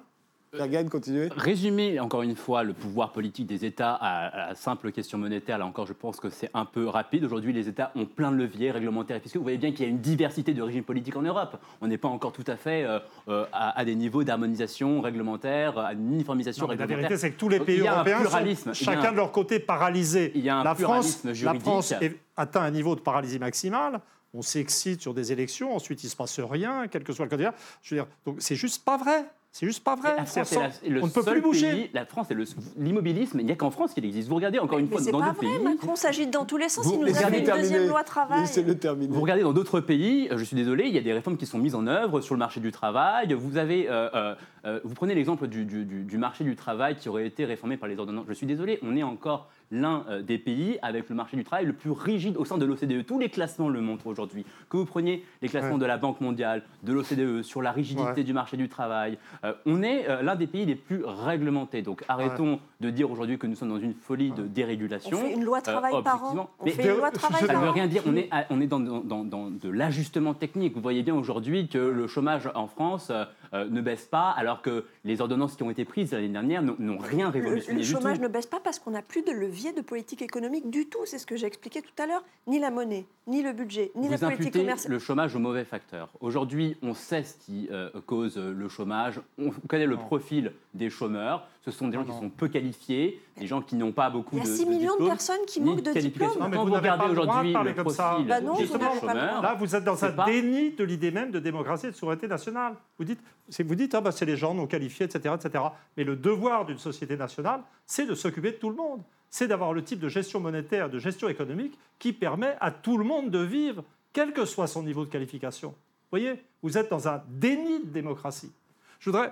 Fergan, continuez. Résumer encore une fois le pouvoir politique des États à, la simple question monétaire, là encore je pense que c'est un peu rapide. Aujourd'hui les États ont plein de leviers réglementaires et fiscaux. Vous voyez bien qu'il y a une diversité de régimes politiques en Europe. On n'est pas encore tout à fait euh, euh, à, à des niveaux d'harmonisation réglementaire, à une uniformisation Non, mais la réglementaire. vérité, c'est que tous les pays européens sont chacun un- de leur côté paralysés. Il y a un la France, pluralisme la juridique. France est- atteint un niveau de paralysie maximale. On s'excite sur des élections, ensuite il se passe rien, quel que soit le candidat. Je veux dire, donc c'est juste pas vrai. C'est juste pas vrai. C'est France la- le on ne peut plus bouger. pays- la France est le l'immobilisme. Il n'y a qu'en France qu'il existe. Vous regardez encore une Mais fois c'est dans pas d'autres vrai, pays. Macron s'agite dans tous les sens. Vous- Il nous a fait une terminer. deuxième loi travail. Terminer. Vous regardez dans d'autres pays, euh, je suis désolé, il y a des réformes qui sont mises en œuvre sur le marché du travail. Vous avez, euh, euh, euh, vous prenez l'exemple du, du- du- du marché du travail qui aurait été réformé par les ordonnances. Je suis désolé, on est encore l'un euh, des pays avec le marché du travail le plus rigide au sein de l'OCDE. Tous les classements le montrent aujourd'hui. Que vous preniez les classements Ouais. de la Banque mondiale, de l'OCDE sur la rigidité Ouais. du marché du travail, euh, on est euh, l'un des pays les plus réglementés. Donc arrêtons de dire aujourd'hui que nous sommes dans une folie de On dérégulation. fait une loi travail Euh, par an. objectivement. On Mais- fait une loi travail Ça Ça ne veut rien dire. On est, à- on est dans, dans- dans- de l'ajustement technique. Vous voyez bien aujourd'hui que le chômage en France euh, ne baisse pas, alors que les ordonnances qui ont été prises l'année dernière n'ont- rien Le, révolutionné le du chômage tout. ne baisse pas parce qu'on n'a plus de levier de politique économique du tout. C'est ce que j'ai expliqué tout à l'heure. Ni la monnaie, ni le budget, ni la Vous politique imputez commerciale. le chômage au mauvais facteur. Aujourd'hui, on sait ce qui euh, cause le chômage. On connaît le Non. profil des chômeurs. Ce sont des gens Non. qui sont peu qualifiés, des gens qui n'ont pas beaucoup Il y a de 6 de millions de personnes qui manquent de. Non, mais Quand vous vous n'avez regardez de aujourd'hui parler le comme ça. profil Bah non, droit. Là, vous êtes dans un pas- déni de l'idée même de démocratie et de souveraineté nationale. Vous dites, c'est- vous dites ah, bah, c'est les gens non qualifiés, etc., etc. Mais le devoir d'une société nationale, c'est de s'occuper de tout le monde. C'est d'avoir le type de gestion monétaire, de gestion économique qui permet à tout le monde de vivre, quel que soit son niveau de qualification. Vous voyez, vous êtes dans un déni de démocratie. Je voudrais,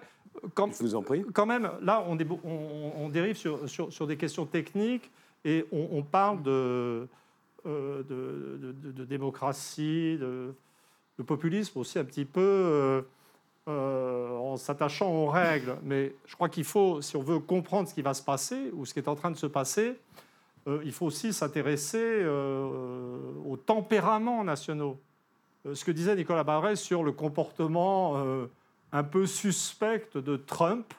quand, Je vous en prie. quand même, là, on, dé- on- on dérive sur, sur- sur des questions techniques et on, on parle de, euh, de, de- de- de démocratie, de, populisme aussi un petit peu euh, euh, en s'attachant aux règles. Mais je crois qu'il faut, si on veut comprendre ce qui va se passer ou ce qui est en train de se passer, il faut aussi s'intéresser aux tempéraments nationaux. Ce que disait Nicolas Barret sur le comportement un peu suspect de Trump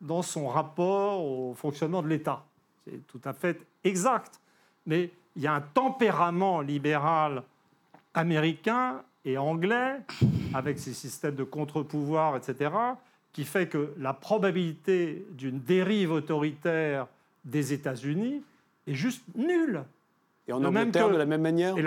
dans son rapport au fonctionnement de l'État. C'est tout à fait exact. mais il y a un tempérament libéral américain et anglais, avec ses systèmes de contre-pouvoir, etc., qui fait que la probabilité d'une dérive autoritaire des États-Unis est juste nulle. Et en De même Angleterre, que- de la même manière? Et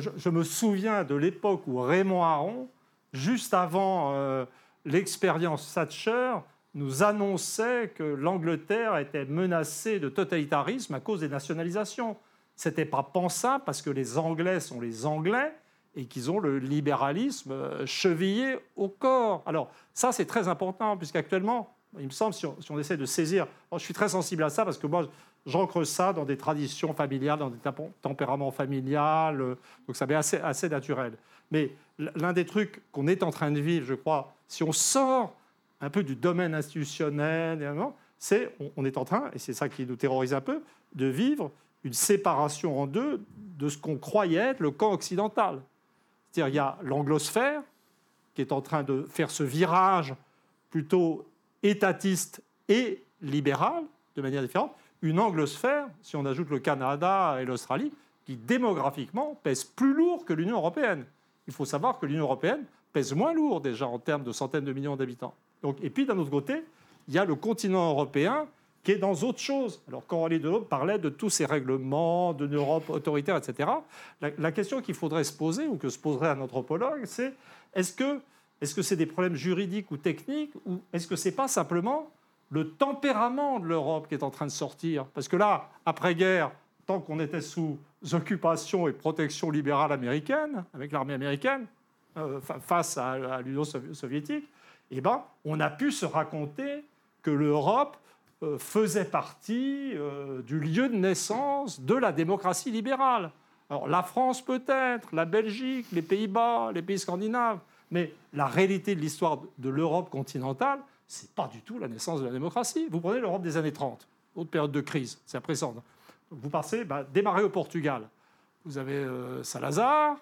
je, je me souviens de l'époque où Raymond Aron, juste avant euh, l'expérience Thatcher, nous annonçait que l'Angleterre était menacée de totalitarisme à cause des nationalisations. C'était pas pensable parce que les Anglais sont les Anglais et qu'ils ont le libéralisme euh, chevillé au corps. Alors ça, c'est très important puisqu'actuellement, il me semble, si on, si essaie de saisir, je suis très sensible à ça parce que moi, j'ancre ça dans des traditions familiales, dans des temp- tempéraments familiales, euh, donc ça m'est assez, assez naturel. Mais l'un des trucs qu'on est en train de vivre, je crois, si on sort un peu du domaine institutionnel, c'est on est en train, et c'est ça qui nous terrorise un peu, de vivre une séparation en deux de ce qu'on croyait être le camp occidental. C'est-à-dire il y a l'anglosphère qui est en train de faire ce virage plutôt étatiste et libéral de manière différente. Une anglosphère, si on ajoute le Canada et l'Australie, qui démographiquement pèse plus lourd que l'Union européenne. Il faut savoir que l'Union européenne pèse moins lourd déjà en termes de centaines de millions d'habitants. Donc, et puis d'un autre côté, il y a le continent européen qui est dans autre chose. Alors Coralie Delhomme parlait de tous ces règlements, d'une Europe autoritaire, etc. La, la question qu'il faudrait se poser, ou que se poserait un anthropologue, c'est est-ce que est-ce que c'est des problèmes juridiques ou techniques, ou est-ce que c'est pas simplement le tempérament de l'Europe qui est en train de sortir? Parce que là, après-guerre, tant qu'on était sous occupation et protection libérale américaine, avec l'armée américaine, euh, fa- face à, l'Union sovi- soviétique, eh ben, on a pu se raconter que l'Europe euh, faisait partie euh, du lieu de naissance de la démocratie libérale. Alors la France peut-être, la Belgique, les Pays-Bas, les pays scandinaves, mais la réalité de l'histoire de l'Europe continentale, c'est pas du tout la naissance de la démocratie. Vous prenez l'Europe des années 30, autre période de crise, c'est impressionnant. Vous passez, bah, démarrez au Portugal. Vous avez euh, Salazar,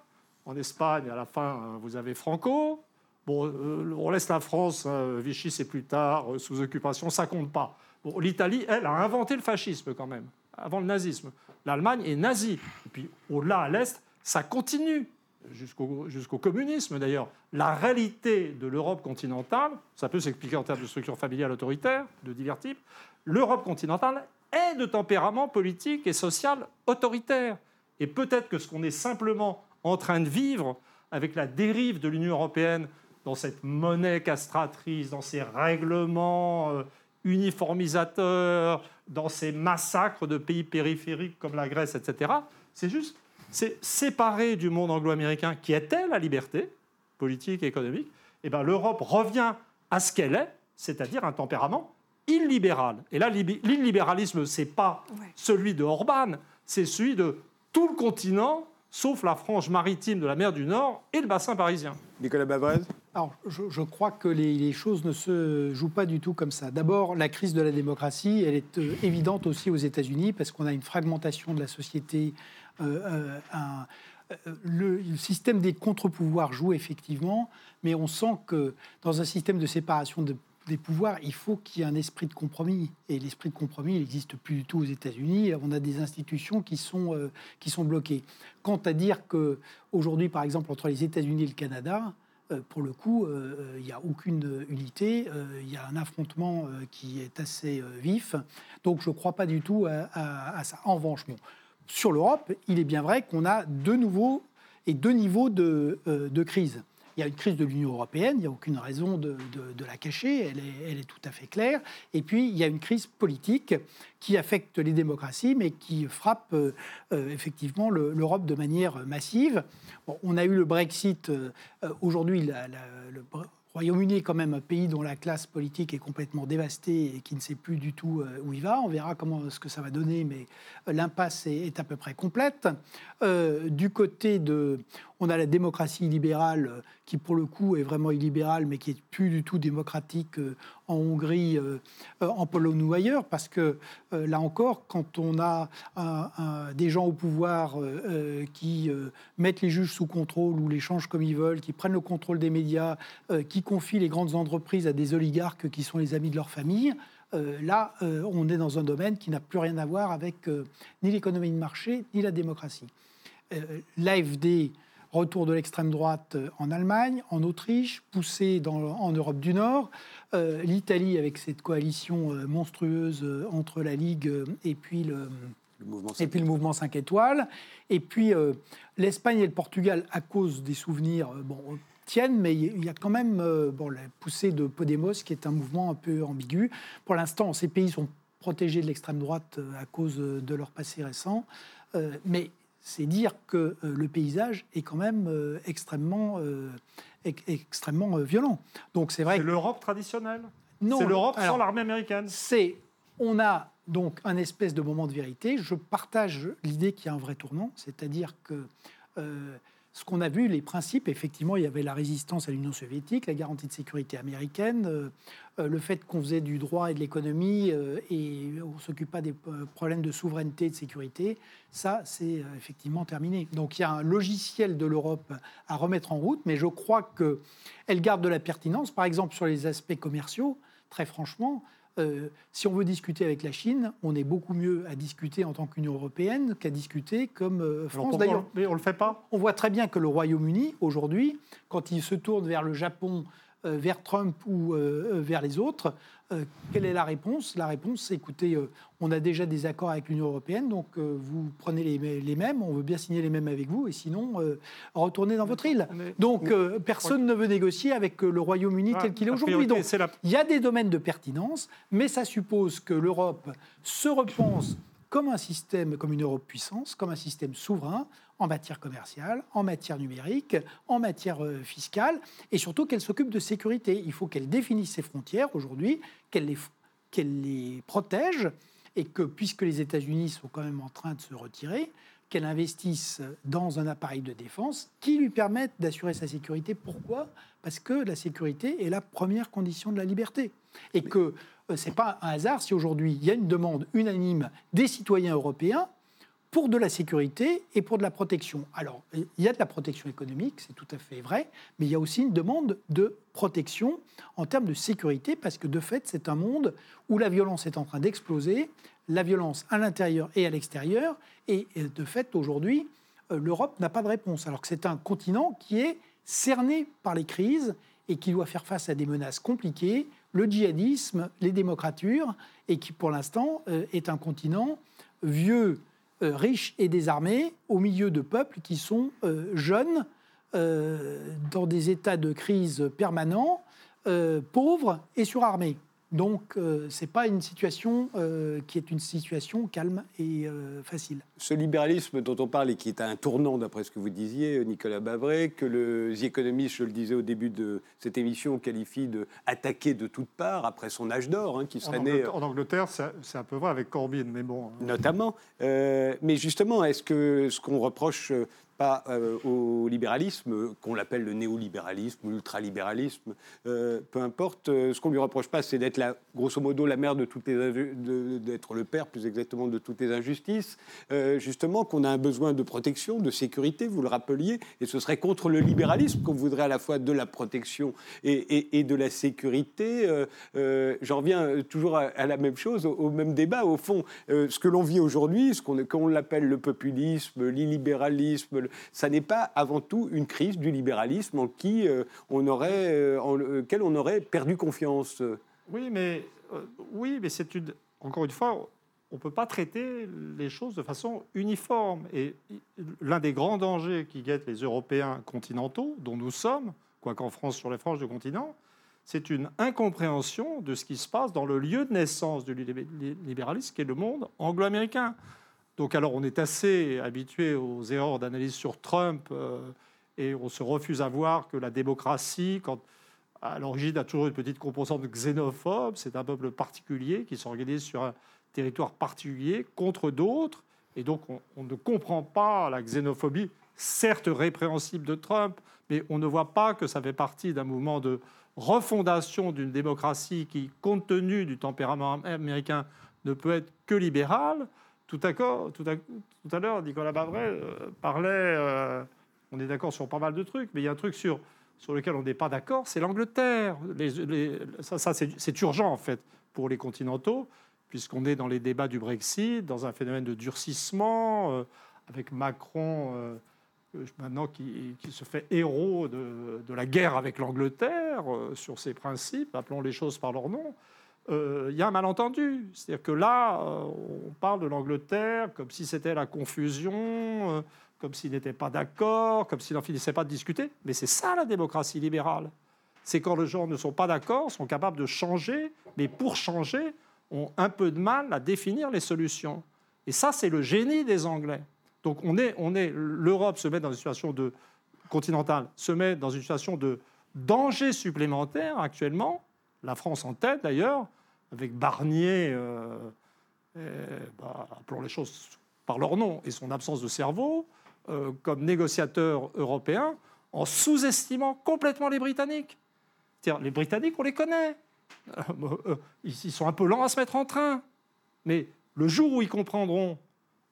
en Espagne, à la fin, euh, vous avez Franco. Bon, euh, on laisse la France, hein, Vichy c'est plus tard, euh, sous occupation, ça compte pas. Bon, L'Italie, elle, a inventé le fascisme quand même, avant le nazisme. L'Allemagne est nazie. Et puis au-delà, à l'Est, ça continue, jusqu'au jusqu'au communisme d'ailleurs. La réalité de l'Europe continentale, ça peut s'expliquer en termes de structure familiale autoritaire, de divers types, l'Europe continentale est de tempérament politique et social autoritaire. Et peut-être que ce qu'on est simplement en train de vivre avec la dérive de l'Union européenne dans cette monnaie castratrice, dans ces règlements euh, uniformisateurs, dans ces massacres de pays périphériques comme la Grèce, etc., c'est juste, c'est séparé du monde anglo-américain qui était la liberté politique et économique, et ben l'Europe revient à ce qu'elle est, c'est-à-dire un tempérament illibéral. Et là, l'illi- l'illibéralisme, c'est pas Ouais. celui de Orban, c'est celui de tout le continent, sauf la frange maritime de la mer du Nord et le bassin parisien. Nicolas Bavrez Alors, je, je crois que les, les choses ne se jouent pas du tout comme ça. D'abord, la crise de la démocratie, elle est euh, évidente aussi aux États-Unis parce qu'on a une fragmentation de la société. euh, euh, un- le, le système des contre-pouvoirs joue effectivement, mais on sent que dans un système de séparation de- des pouvoirs, il faut qu'il y ait un esprit de compromis. Et l'esprit de compromis, il n'existe plus du tout aux États-Unis. On a des institutions qui sont, euh, qui sont bloquées. Quant à dire que aujourd'hui, par exemple, entre les États-Unis et le Canada, euh, pour le coup, euh, il n'y a aucune unité, il y a un affrontement qui est assez vif. Donc je ne crois pas du tout à, ça. En revanche, bon, sur l'Europe, il est bien vrai qu'on a deux nouveaux et deux niveaux de, de crise. Il y a une crise de l'Union européenne, il n'y a aucune raison de, la cacher, elle est, tout à fait claire. Et puis, il y a une crise politique qui affecte les démocraties, mais qui frappe euh, euh, effectivement le- l'Europe de manière massive. On a eu le Brexit. euh, Aujourd'hui, le Royaume-Uni est quand même un pays dont la classe politique est complètement dévastée et qui ne sait plus du tout euh, où il va. On verra comment ce que ça va donner, mais euh, l'impasse est, à peu près complète. Euh, du côté de, on a la démocratie libérale qui pour le coup est vraiment illibérale, mais qui est plus du tout démocratique en Hongrie, euh, euh, en Pologne ou ailleurs, parce que euh, là encore, quand on a des gens au pouvoir qui mettent les juges sous contrôle ou les changent comme ils veulent, qui prennent le contrôle des médias, qui confient les grandes entreprises à des oligarques qui sont les amis de leur famille, là, on est dans un domaine qui n'a plus rien à voir avec ni l'économie de marché, ni la démocratie. L'AFD, retour de l'extrême droite en Allemagne, en Autriche, poussé dans, en Europe du Nord, l'Italie avec cette coalition monstrueuse entre la Ligue et puis le, et puis le mouvement 5 étoiles, et puis l'Espagne et le Portugal à cause des souvenirs bon, tiennent, mais il y a quand même euh, bon, la poussée de Podemos, qui est un mouvement un peu ambigu. Pour l'instant, ces pays sont protégés de l'extrême droite euh, à cause de leur passé récent, euh, mais c'est dire que le paysage est quand même extrêmement, extrêmement violent. Donc c'est vrai. C'est l'Europe traditionnelle? Non. C'est l'Europe sans l'armée américaine? C'est on a donc un espèce de moment de vérité. Je partage l'idée qu'il y a un vrai tournant, c'est-à-dire que ce qu'on a vu, les principes, effectivement, il y avait la résistance à l'Union soviétique, la garantie de sécurité américaine, euh, euh, le fait qu'on faisait du droit et de l'économie euh, et on s'occupe pas des problèmes de souveraineté et de sécurité, ça, c'est effectivement terminé. Donc il y a un logiciel de l'Europe à remettre en route, mais je crois qu'elle garde de la pertinence, par exemple sur les aspects commerciaux, très franchement. Euh, si on veut discuter avec la Chine, on est beaucoup mieux à discuter en tant qu'Union européenne qu'à discuter comme euh, France. D'ailleurs, mais on le fait pas? On voit très bien que le Royaume-Uni aujourd'hui, quand il se tourne vers le Japon vers Trump ou euh, euh, vers les autres. quelle est la réponse? La réponse, c'est écoutez, on a déjà des accords avec l'Union européenne, donc vous prenez les, mêmes, on veut bien signer les mêmes avec vous, et sinon, retournez dans votre île. Donc personne ne veut négocier avec le Royaume-Uni tel qu'il est aujourd'hui. Donc il y a des domaines de pertinence, mais ça suppose que l'Europe se repense comme un système, comme une Europe puissance, comme un système souverain, en matière commerciale, en matière numérique, en matière euh, fiscale, et surtout qu'elle s'occupe de sécurité. Il faut qu'elle définisse ses frontières aujourd'hui, qu'elle les, qu'elle les protège, et que, puisque les États-Unis sont quand même en train de se retirer, qu'elle investisse dans un appareil de défense qui lui permette d'assurer sa sécurité. Pourquoi? Parce que la sécurité est la première condition de la liberté. Et que euh, ce n'est pas un hasard si aujourd'hui il y a une demande unanime des citoyens européens pour de la sécurité et pour de la protection. Alors, il y a de la protection économique, c'est tout à fait vrai, mais il y a aussi une demande de protection en termes de sécurité, parce que de fait, c'est un monde où la violence est en train d'exploser, la violence à l'intérieur et à l'extérieur, et de fait, aujourd'hui, euh, l'Europe n'a pas de réponse, alors que c'est un continent qui est cerné par les crises et qui doit faire face à des menaces compliquées, le djihadisme, les démocratures, et qui pour l'instant euh, est un continent vieux, euh, riches et désarmés au milieu de peuples qui sont jeunes, dans des états de crise permanents, pauvres et surarmés. Donc, euh, ce n'est pas une situation euh, qui est une situation calme et euh, facile. Ce libéralisme dont on parle et qui est à un tournant, d'après ce que vous disiez, Nicolas Bavray, que le The Economist, je le disais au début de cette émission, qualifie de attaqué de toutes parts après son âge d'or, hein, qui serait en né. En Angleterre, c'est un peu vrai avec Corbyn, mais bon. Hein. Notamment. mais justement, est-ce que ce qu'on reproche pas euh, au libéralisme, qu'on l'appelle le néolibéralisme, l'ultralibéralisme, euh, peu importe. Euh, ce qu'on lui reproche pas, c'est d'être grosso modo la mère de toutes les, d'être le père plus exactement de toutes les injustices. justement, qu'on a un besoin de protection, de sécurité, vous le rappeliez, et ce serait contre le libéralisme qu'on voudrait à la fois de la protection et, de la sécurité. J'en reviens toujours à, la même chose, au, même débat. Au fond, ce que l'on vit aujourd'hui, ce qu'on l'appelle le populisme, l'illibéralisme, ça n'est pas avant tout une crise du libéralisme en qui euh, on aurait, euh, en lequel on aurait perdu confiance. Oui, mais euh, oui, mais c'est une. Encore une fois, on ne peut pas traiter les choses de façon uniforme. Et l'un des grands dangers qui guettent les Européens continentaux, dont nous sommes, quoiqu'en France sur les franges du continent, c'est une incompréhension de ce qui se passe dans le lieu de naissance du libéralisme, qui est le monde anglo-américain. Donc alors on est assez habitué aux erreurs d'analyse sur Trump euh, et on se refuse à voir que la démocratie, à l'origine a toujours une petite composante xénophobe, c'est un peuple particulier qui s'organise sur un territoire particulier contre d'autres. Et donc on, on, ne comprend pas la xénophobie, certes répréhensible de Trump, mais on ne voit pas que ça fait partie d'un mouvement de refondation d'une démocratie qui, compte tenu du tempérament américain, ne peut être que libérale. Tout à, tout tout à l'heure, Nicolas Bavray euh, parlait, euh, on est d'accord sur pas mal de trucs, mais il y a un truc sur, sur lequel on n'est pas d'accord, c'est l'Angleterre. ça, ça c'est urgent, en fait, pour les continentaux, puisqu'on est dans les débats du Brexit, dans un phénomène de durcissement, euh, avec Macron maintenant qui, se fait héros de, de la guerre avec l'Angleterre sur ses principes, appelons les choses par leur nom. Il y a un malentendu. C'est-à-dire que là, on parle de l'Angleterre comme si c'était la confusion, comme s'il n'était pas d'accord, comme s'il n'en finissait pas de discuter. Mais c'est ça la démocratie libérale. C'est quand les gens ne sont pas d'accord, sont capables de changer, mais pour changer, ont un peu de mal à définir les solutions. Et ça, c'est le génie des Anglais. Donc on est, on est, l'Europe se met dans une situation de continentale, se met dans une situation de danger supplémentaire actuellement. La France en tête d'ailleurs, avec Barnier, euh, bah, appelons les choses par leur nom, et son absence de cerveau, euh, comme négociateur européen, en sous-estimant complètement les Britanniques. Les Britanniques, on les connaît. Euh, ils sont un peu lents à se mettre en train. Mais le jour où ils comprendront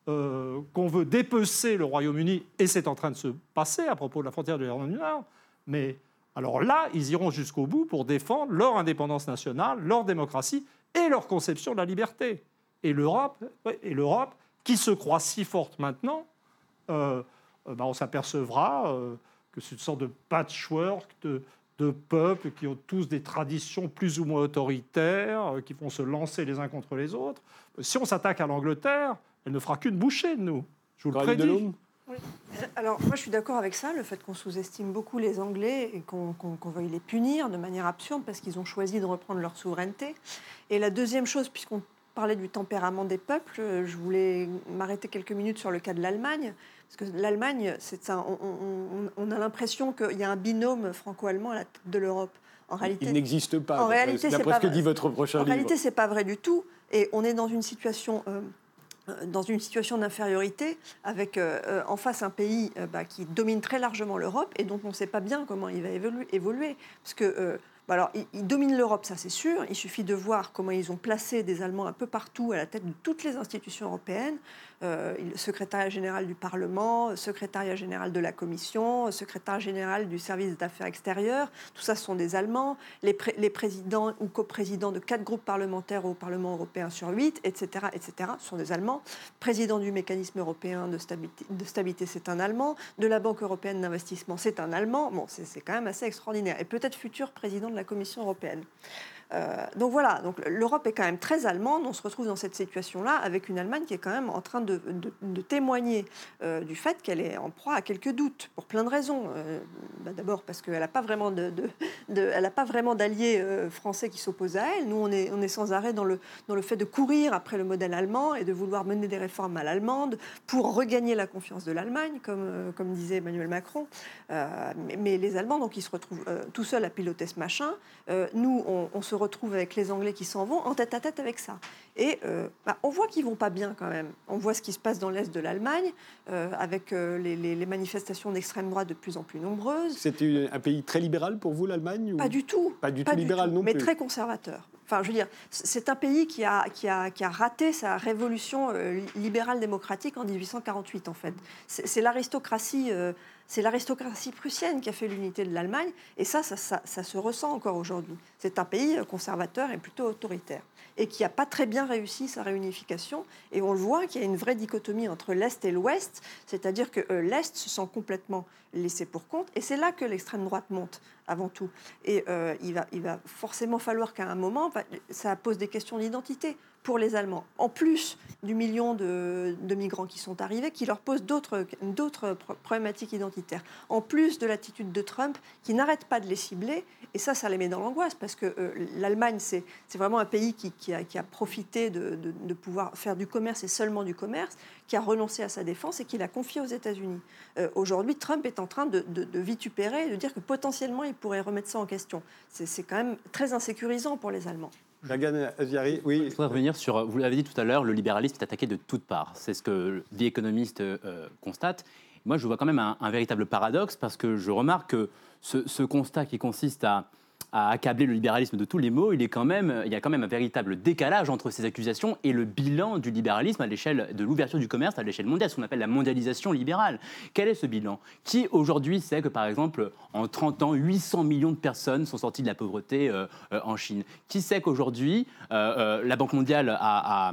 qu'on veut dépecer le Royaume-Uni, et c'est en train de se passer à propos de la frontière de l'Irlande du Nord, mais alors là, ils iront jusqu'au bout pour défendre leur indépendance nationale, leur démocratie et leur conception de la liberté. Et l'Europe, et l'Europe qui se croit si forte maintenant, bah, on s'apercevra que c'est une sorte de patchwork de, de peuples qui ont tous des traditions plus ou moins autoritaires, euh, qui vont se lancer les uns contre les autres. Si on s'attaque à l'Angleterre, elle ne fera qu'une bouchée de nous. Je vous le prédis. Alors, moi, je suis d'accord avec ça, le fait qu'on sous-estime beaucoup les Anglais et qu'on veuille les punir de manière absurde parce qu'ils ont choisi de reprendre leur souveraineté. Et la deuxième chose, puisqu'on parlait du tempérament des peuples, je voulais m'arrêter quelques minutes sur le cas de l'Allemagne. Parce que l'Allemagne, on, a l'impression qu'il y a un binôme franco-allemand à la tête de l'Europe. En réalité, il n'existe pas. En réalité, d'après ce que dit votre prochain En réalité, c'est pas vrai du tout. Et on est dans une situation. Euh, dans une situation d'infériorité, avec euh, en face un pays bah, qui domine très largement l'Europe et dont on ne sait pas bien comment il va évoluer. parce que bah alors, dominent l'Europe, ça c'est sûr. Il suffit de voir comment ils ont placé des Allemands un peu partout à la tête de toutes les institutions européennes. Euh, secrétariat général du Parlement, secrétariat général de la Commission, secrétaire général du service d'affaires extérieures. Tout ça sont des Allemands. Les, les présidents ou coprésidents de quatre groupes parlementaires au Parlement européen sur huit, etc., etc., sont des Allemands. Président du mécanisme européen de stabilité, de stabilité c'est un Allemand. De la Banque européenne d'investissement, c'est un Allemand. Bon, c'est quand même assez extraordinaire. Et peut-être futur président de la Commission européenne. Euh, donc voilà, donc l'Europe est quand même très allemande. On se retrouve dans cette situation-là avec une Allemagne qui est quand même en train de, témoigner euh, du fait qu'elle est en proie à quelques doutes pour plein de raisons. Euh, bah, d'abord parce qu'elle n'a pas vraiment de, elle pas vraiment d'alliés français qui s'opposent à elle. Nous, on est, on est sans arrêt dans le, dans le fait de courir après le modèle allemand et de vouloir mener des réformes à l'allemande pour regagner la confiance de l'Allemagne, comme, comme disait Emmanuel Macron. Mais, les Allemands, donc, ils se retrouvent tout seuls à piloter ce machin. nous, on, on se retrouve avec les Anglais qui s'en vont en tête à tête avec ça. Et euh, bah, on voit qu'ils vont pas bien quand même. On voit ce qui se passe dans l'est de l'Allemagne, euh, avec euh, les, manifestations d'extrême droite de plus en plus nombreuses. C'est un pays très libéral pour vous, l'Allemagne Pas du tout. Pas du tout libéral non plus. Mais très conservateur. Enfin, je veux dire, c'est un pays qui a, qui, a, qui a raté sa révolution libérale démocratique en 1848, en fait. C'est l'aristocratie c'est l'aristocratie prussienne qui a fait l'unité de l'Allemagne, et ça ça, se ressent encore aujourd'hui. C'est un pays conservateur et plutôt autoritaire et qui n'a pas très bien réussi sa réunification. Et on le voit qu'il y a une vraie dichotomie entre l'Est et l'Ouest, c'est-à-dire que euh, l'Est se sent complètement laissé pour compte, et c'est là que l'extrême droite monte avant tout. Et euh, il, va, il va forcément falloir qu'à un moment, ça pose des questions d'identité pour les Allemands, en plus du million de, migrants qui sont arrivés, qui leur posent d'autres problématiques identitaires, en plus de l'attitude de Trump qui n'arrête pas de les cibler, et ça, ça les met dans l'angoisse, parce que euh, l'Allemagne, c'est vraiment un pays qui, a, profité de, de, pouvoir faire du commerce et seulement du commerce, qui a renoncé à sa défense et qui l'a confié aux États-Unis. Euh, aujourd'hui, Trump est en train de, vitupérer et de dire que potentiellement, il pourrait remettre ça en question. C'est quand même très insécurisant pour les Allemands oui. Je voudrais revenir sur, vous l'avez dit tout à l'heure, le libéralisme est attaqué de toutes parts. C'est ce que The Economist euh, constate. Moi, je vois quand même un, véritable paradoxe parce que je remarque que ce, constat qui consiste à, à accabler le libéralisme de tous les maux, il, est quand même, il y a quand même un véritable décalage entre ces accusations et le bilan du libéralisme à l'échelle de l'ouverture du commerce à l'échelle mondiale, ce qu'on appelle la mondialisation libérale. Quel est ce bilan? Qui aujourd'hui sait que, par exemple, en 30 ans, 800 millions de personnes sont sorties de la pauvreté euh, euh, en Chine? Qui sait qu'aujourd'hui, euh, la Banque mondiale a,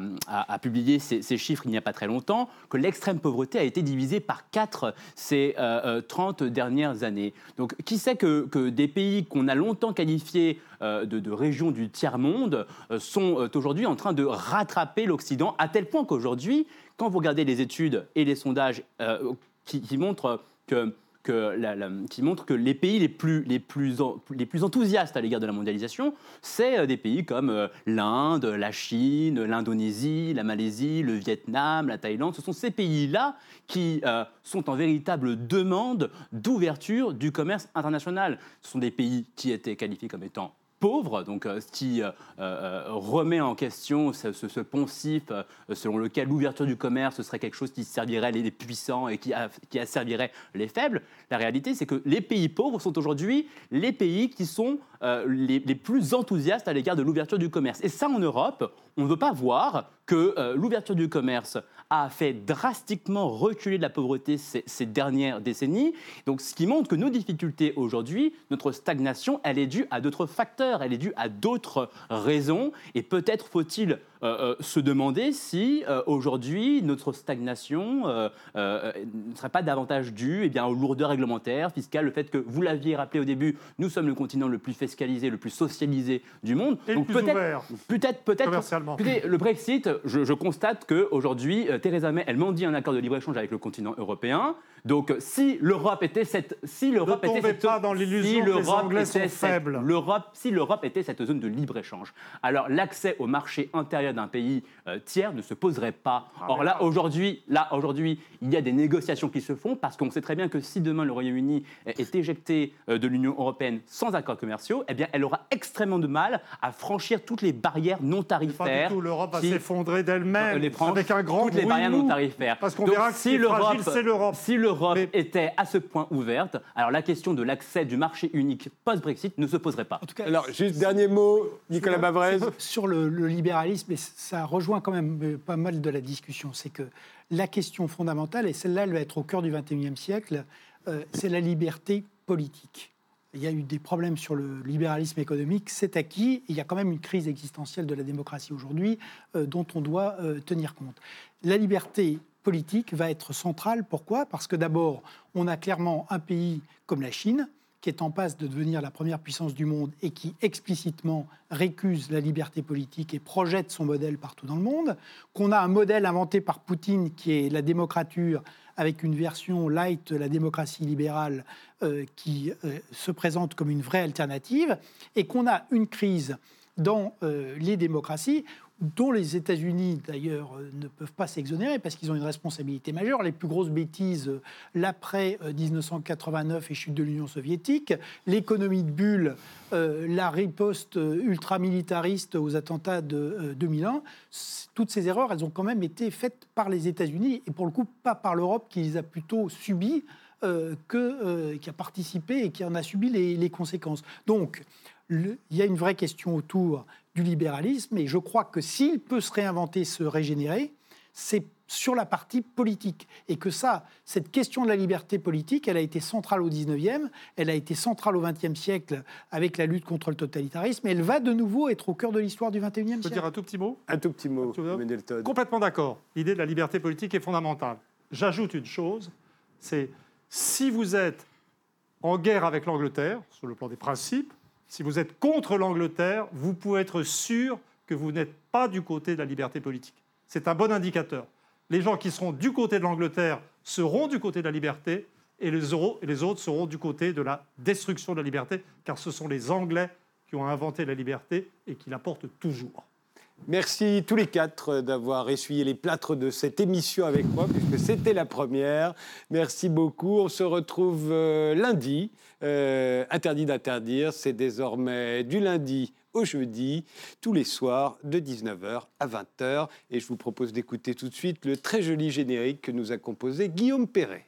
publié ces, chiffres il n'y a pas très longtemps, que l'extrême pauvreté a été divisée par 4 ces 30 dernières années? Donc, qui sait que, que des pays qu'on a longtemps qualifiés de, de, régions du tiers-monde sont aujourd'hui en train de rattraper l'Occident, à tel point qu'aujourd'hui, quand vous regardez les études et les sondages qui montrent que qui montre que les pays les plus, les plus, les plus enthousiastes à l'égard de la mondialisation, c'est euh, des pays comme euh, l'Inde, la Chine, l'Indonésie, la Malaisie, le Vietnam, la Thaïlande. Ce sont ces pays-là qui euh, sont en véritable demande d'ouverture du commerce international. Ce sont des pays qui étaient qualifiés comme étant pauvre, donc euh, ce qui euh, euh, remet en question ce, ce, poncif selon lequel l'ouverture du commerce serait quelque chose qui servirait les puissants et qui, qui asservirait les faibles. La réalité, c'est que les pays pauvres sont aujourd'hui les pays qui sont les, les, plus enthousiastes à l'égard de l'ouverture du commerce. Et ça, en Europe, on ne veut pas voir que l'ouverture du commerce a fait drastiquement reculer la pauvreté ces, dernières décennies. Donc, ce qui montre que nos difficultés aujourd'hui, notre stagnation, elle est due à d'autres facteurs, elle est due à d'autres raisons. Et peut-être faut-il euh, euh, se demander si euh, aujourd'hui notre stagnation ne serait pas davantage due eh bien, aux lourdeurs réglementaires, fiscales, le fait que vous l'aviez rappelé au début, nous sommes le continent le plus fiscalisé, le plus socialisé du monde. Et Donc peut-être, peut-être, peut-être, le Brexit, je, je constate qu'aujourd'hui, Theresa May, elle m'en dit un accord de libre-échange avec le continent européen. Donc, si l'Europe était cette, si l'Europe était cette, pas dans l'illusion si. L'Europe, si l'Europe était cette zone de libre échange, alors l'accès au marché intérieur d'un pays euh, tiers ne se poserait pas. Ah, Or là, aujourd'hui, là, aujourd'hui, il y a des négociations qui se font parce qu'on sait très bien que si demain le Royaume-Uni est éjecté euh, de l'Union européenne sans accords commerciaux, eh bien, elle aura extrêmement de mal à franchir toutes les barrières non tarifaires. Pas du tout. L'Europe va s'effondrer d'elle-même avec un grand toutes les barrières non tarifaires. Parce qu'on verra que si l'Europe, c'est l'Europe. Si l'Europe était à ce point ouverte, alors la question de l'accès du marché unique post-Brexit ne se poserait pas. En tout cas, alors juste dernier mot, Nicolas Bavrez. Sur le, libéralisme, et ça rejoint quand même euh, pas mal de la discussion, c'est que la question fondamentale, et celle-là, elle va être au cœur du XXIe siècle, euh, c'est la liberté politique. Il y a eu des problèmes sur le libéralisme économique, c'est acquis. Il y a quand même une crise existentielle de la démocratie aujourd'hui euh, dont on doit tenir compte. La liberté politique va être centrale. Pourquoi? Parce que d'abord, on a clairement un pays comme la Chine qui est en passe de devenir la première puissance du monde et qui explicitement récuse la liberté politique et projette son modèle partout dans le monde, qu'on a un modèle inventé par Poutine qui est la démocrature avec une version light, la démocratie libérale, euh, qui euh, se présente comme une vraie alternative, et qu'on a une crise dans euh, les démocraties dont les États-Unis d'ailleurs euh, ne peuvent pas s'exonérer parce qu'ils ont une responsabilité majeure. Les plus grosses bêtises, euh, l'après 1989 et chute de l'Union soviétique, l'économie de bulle, la riposte ultramilitariste aux attentats de 2001, toutes ces erreurs, elles ont quand même été faites par les États-Unis et pour le coup pas par l'Europe qui les a plutôt subies. que, qui a participé et qui en a subi les conséquences. Donc, il y a une vraie question autour du libéralisme, et je crois que s'il peut se réinventer, se régénérer, c'est sur la partie politique. Et que ça, cette question de la liberté politique, elle a été centrale au 19e, elle a été centrale au 20e siècle avec la lutte contre le totalitarisme, et elle va de nouveau être au cœur de l'histoire du 21e siècle. Je peux dire un tout petit mot? Un tout petit mot, Complètement d'accord. L'idée de la liberté politique est fondamentale. J'ajoute une chose, c'est si vous êtes en guerre avec l'Angleterre, sur le plan des principes, si vous êtes contre l'Angleterre, vous pouvez être sûr que vous n'êtes pas du côté de la liberté politique. C'est un bon indicateur. Les gens qui seront du côté de l'Angleterre seront du côté de la liberté et les, autres seront du côté de la destruction de la liberté, car ce sont les Anglais qui ont inventé la liberté et qui la portent toujours. Merci tous les quatre d'avoir essuyé les plâtres de cette émission avec moi, puisque c'était la première. Merci beaucoup. On se retrouve euh, lundi. Euh, interdit d'interdire, c'est désormais du lundi au jeudi, tous les soirs de 19h à 20h. Et je vous propose d'écouter tout de suite le très joli générique que nous a composé Guillaume Perret.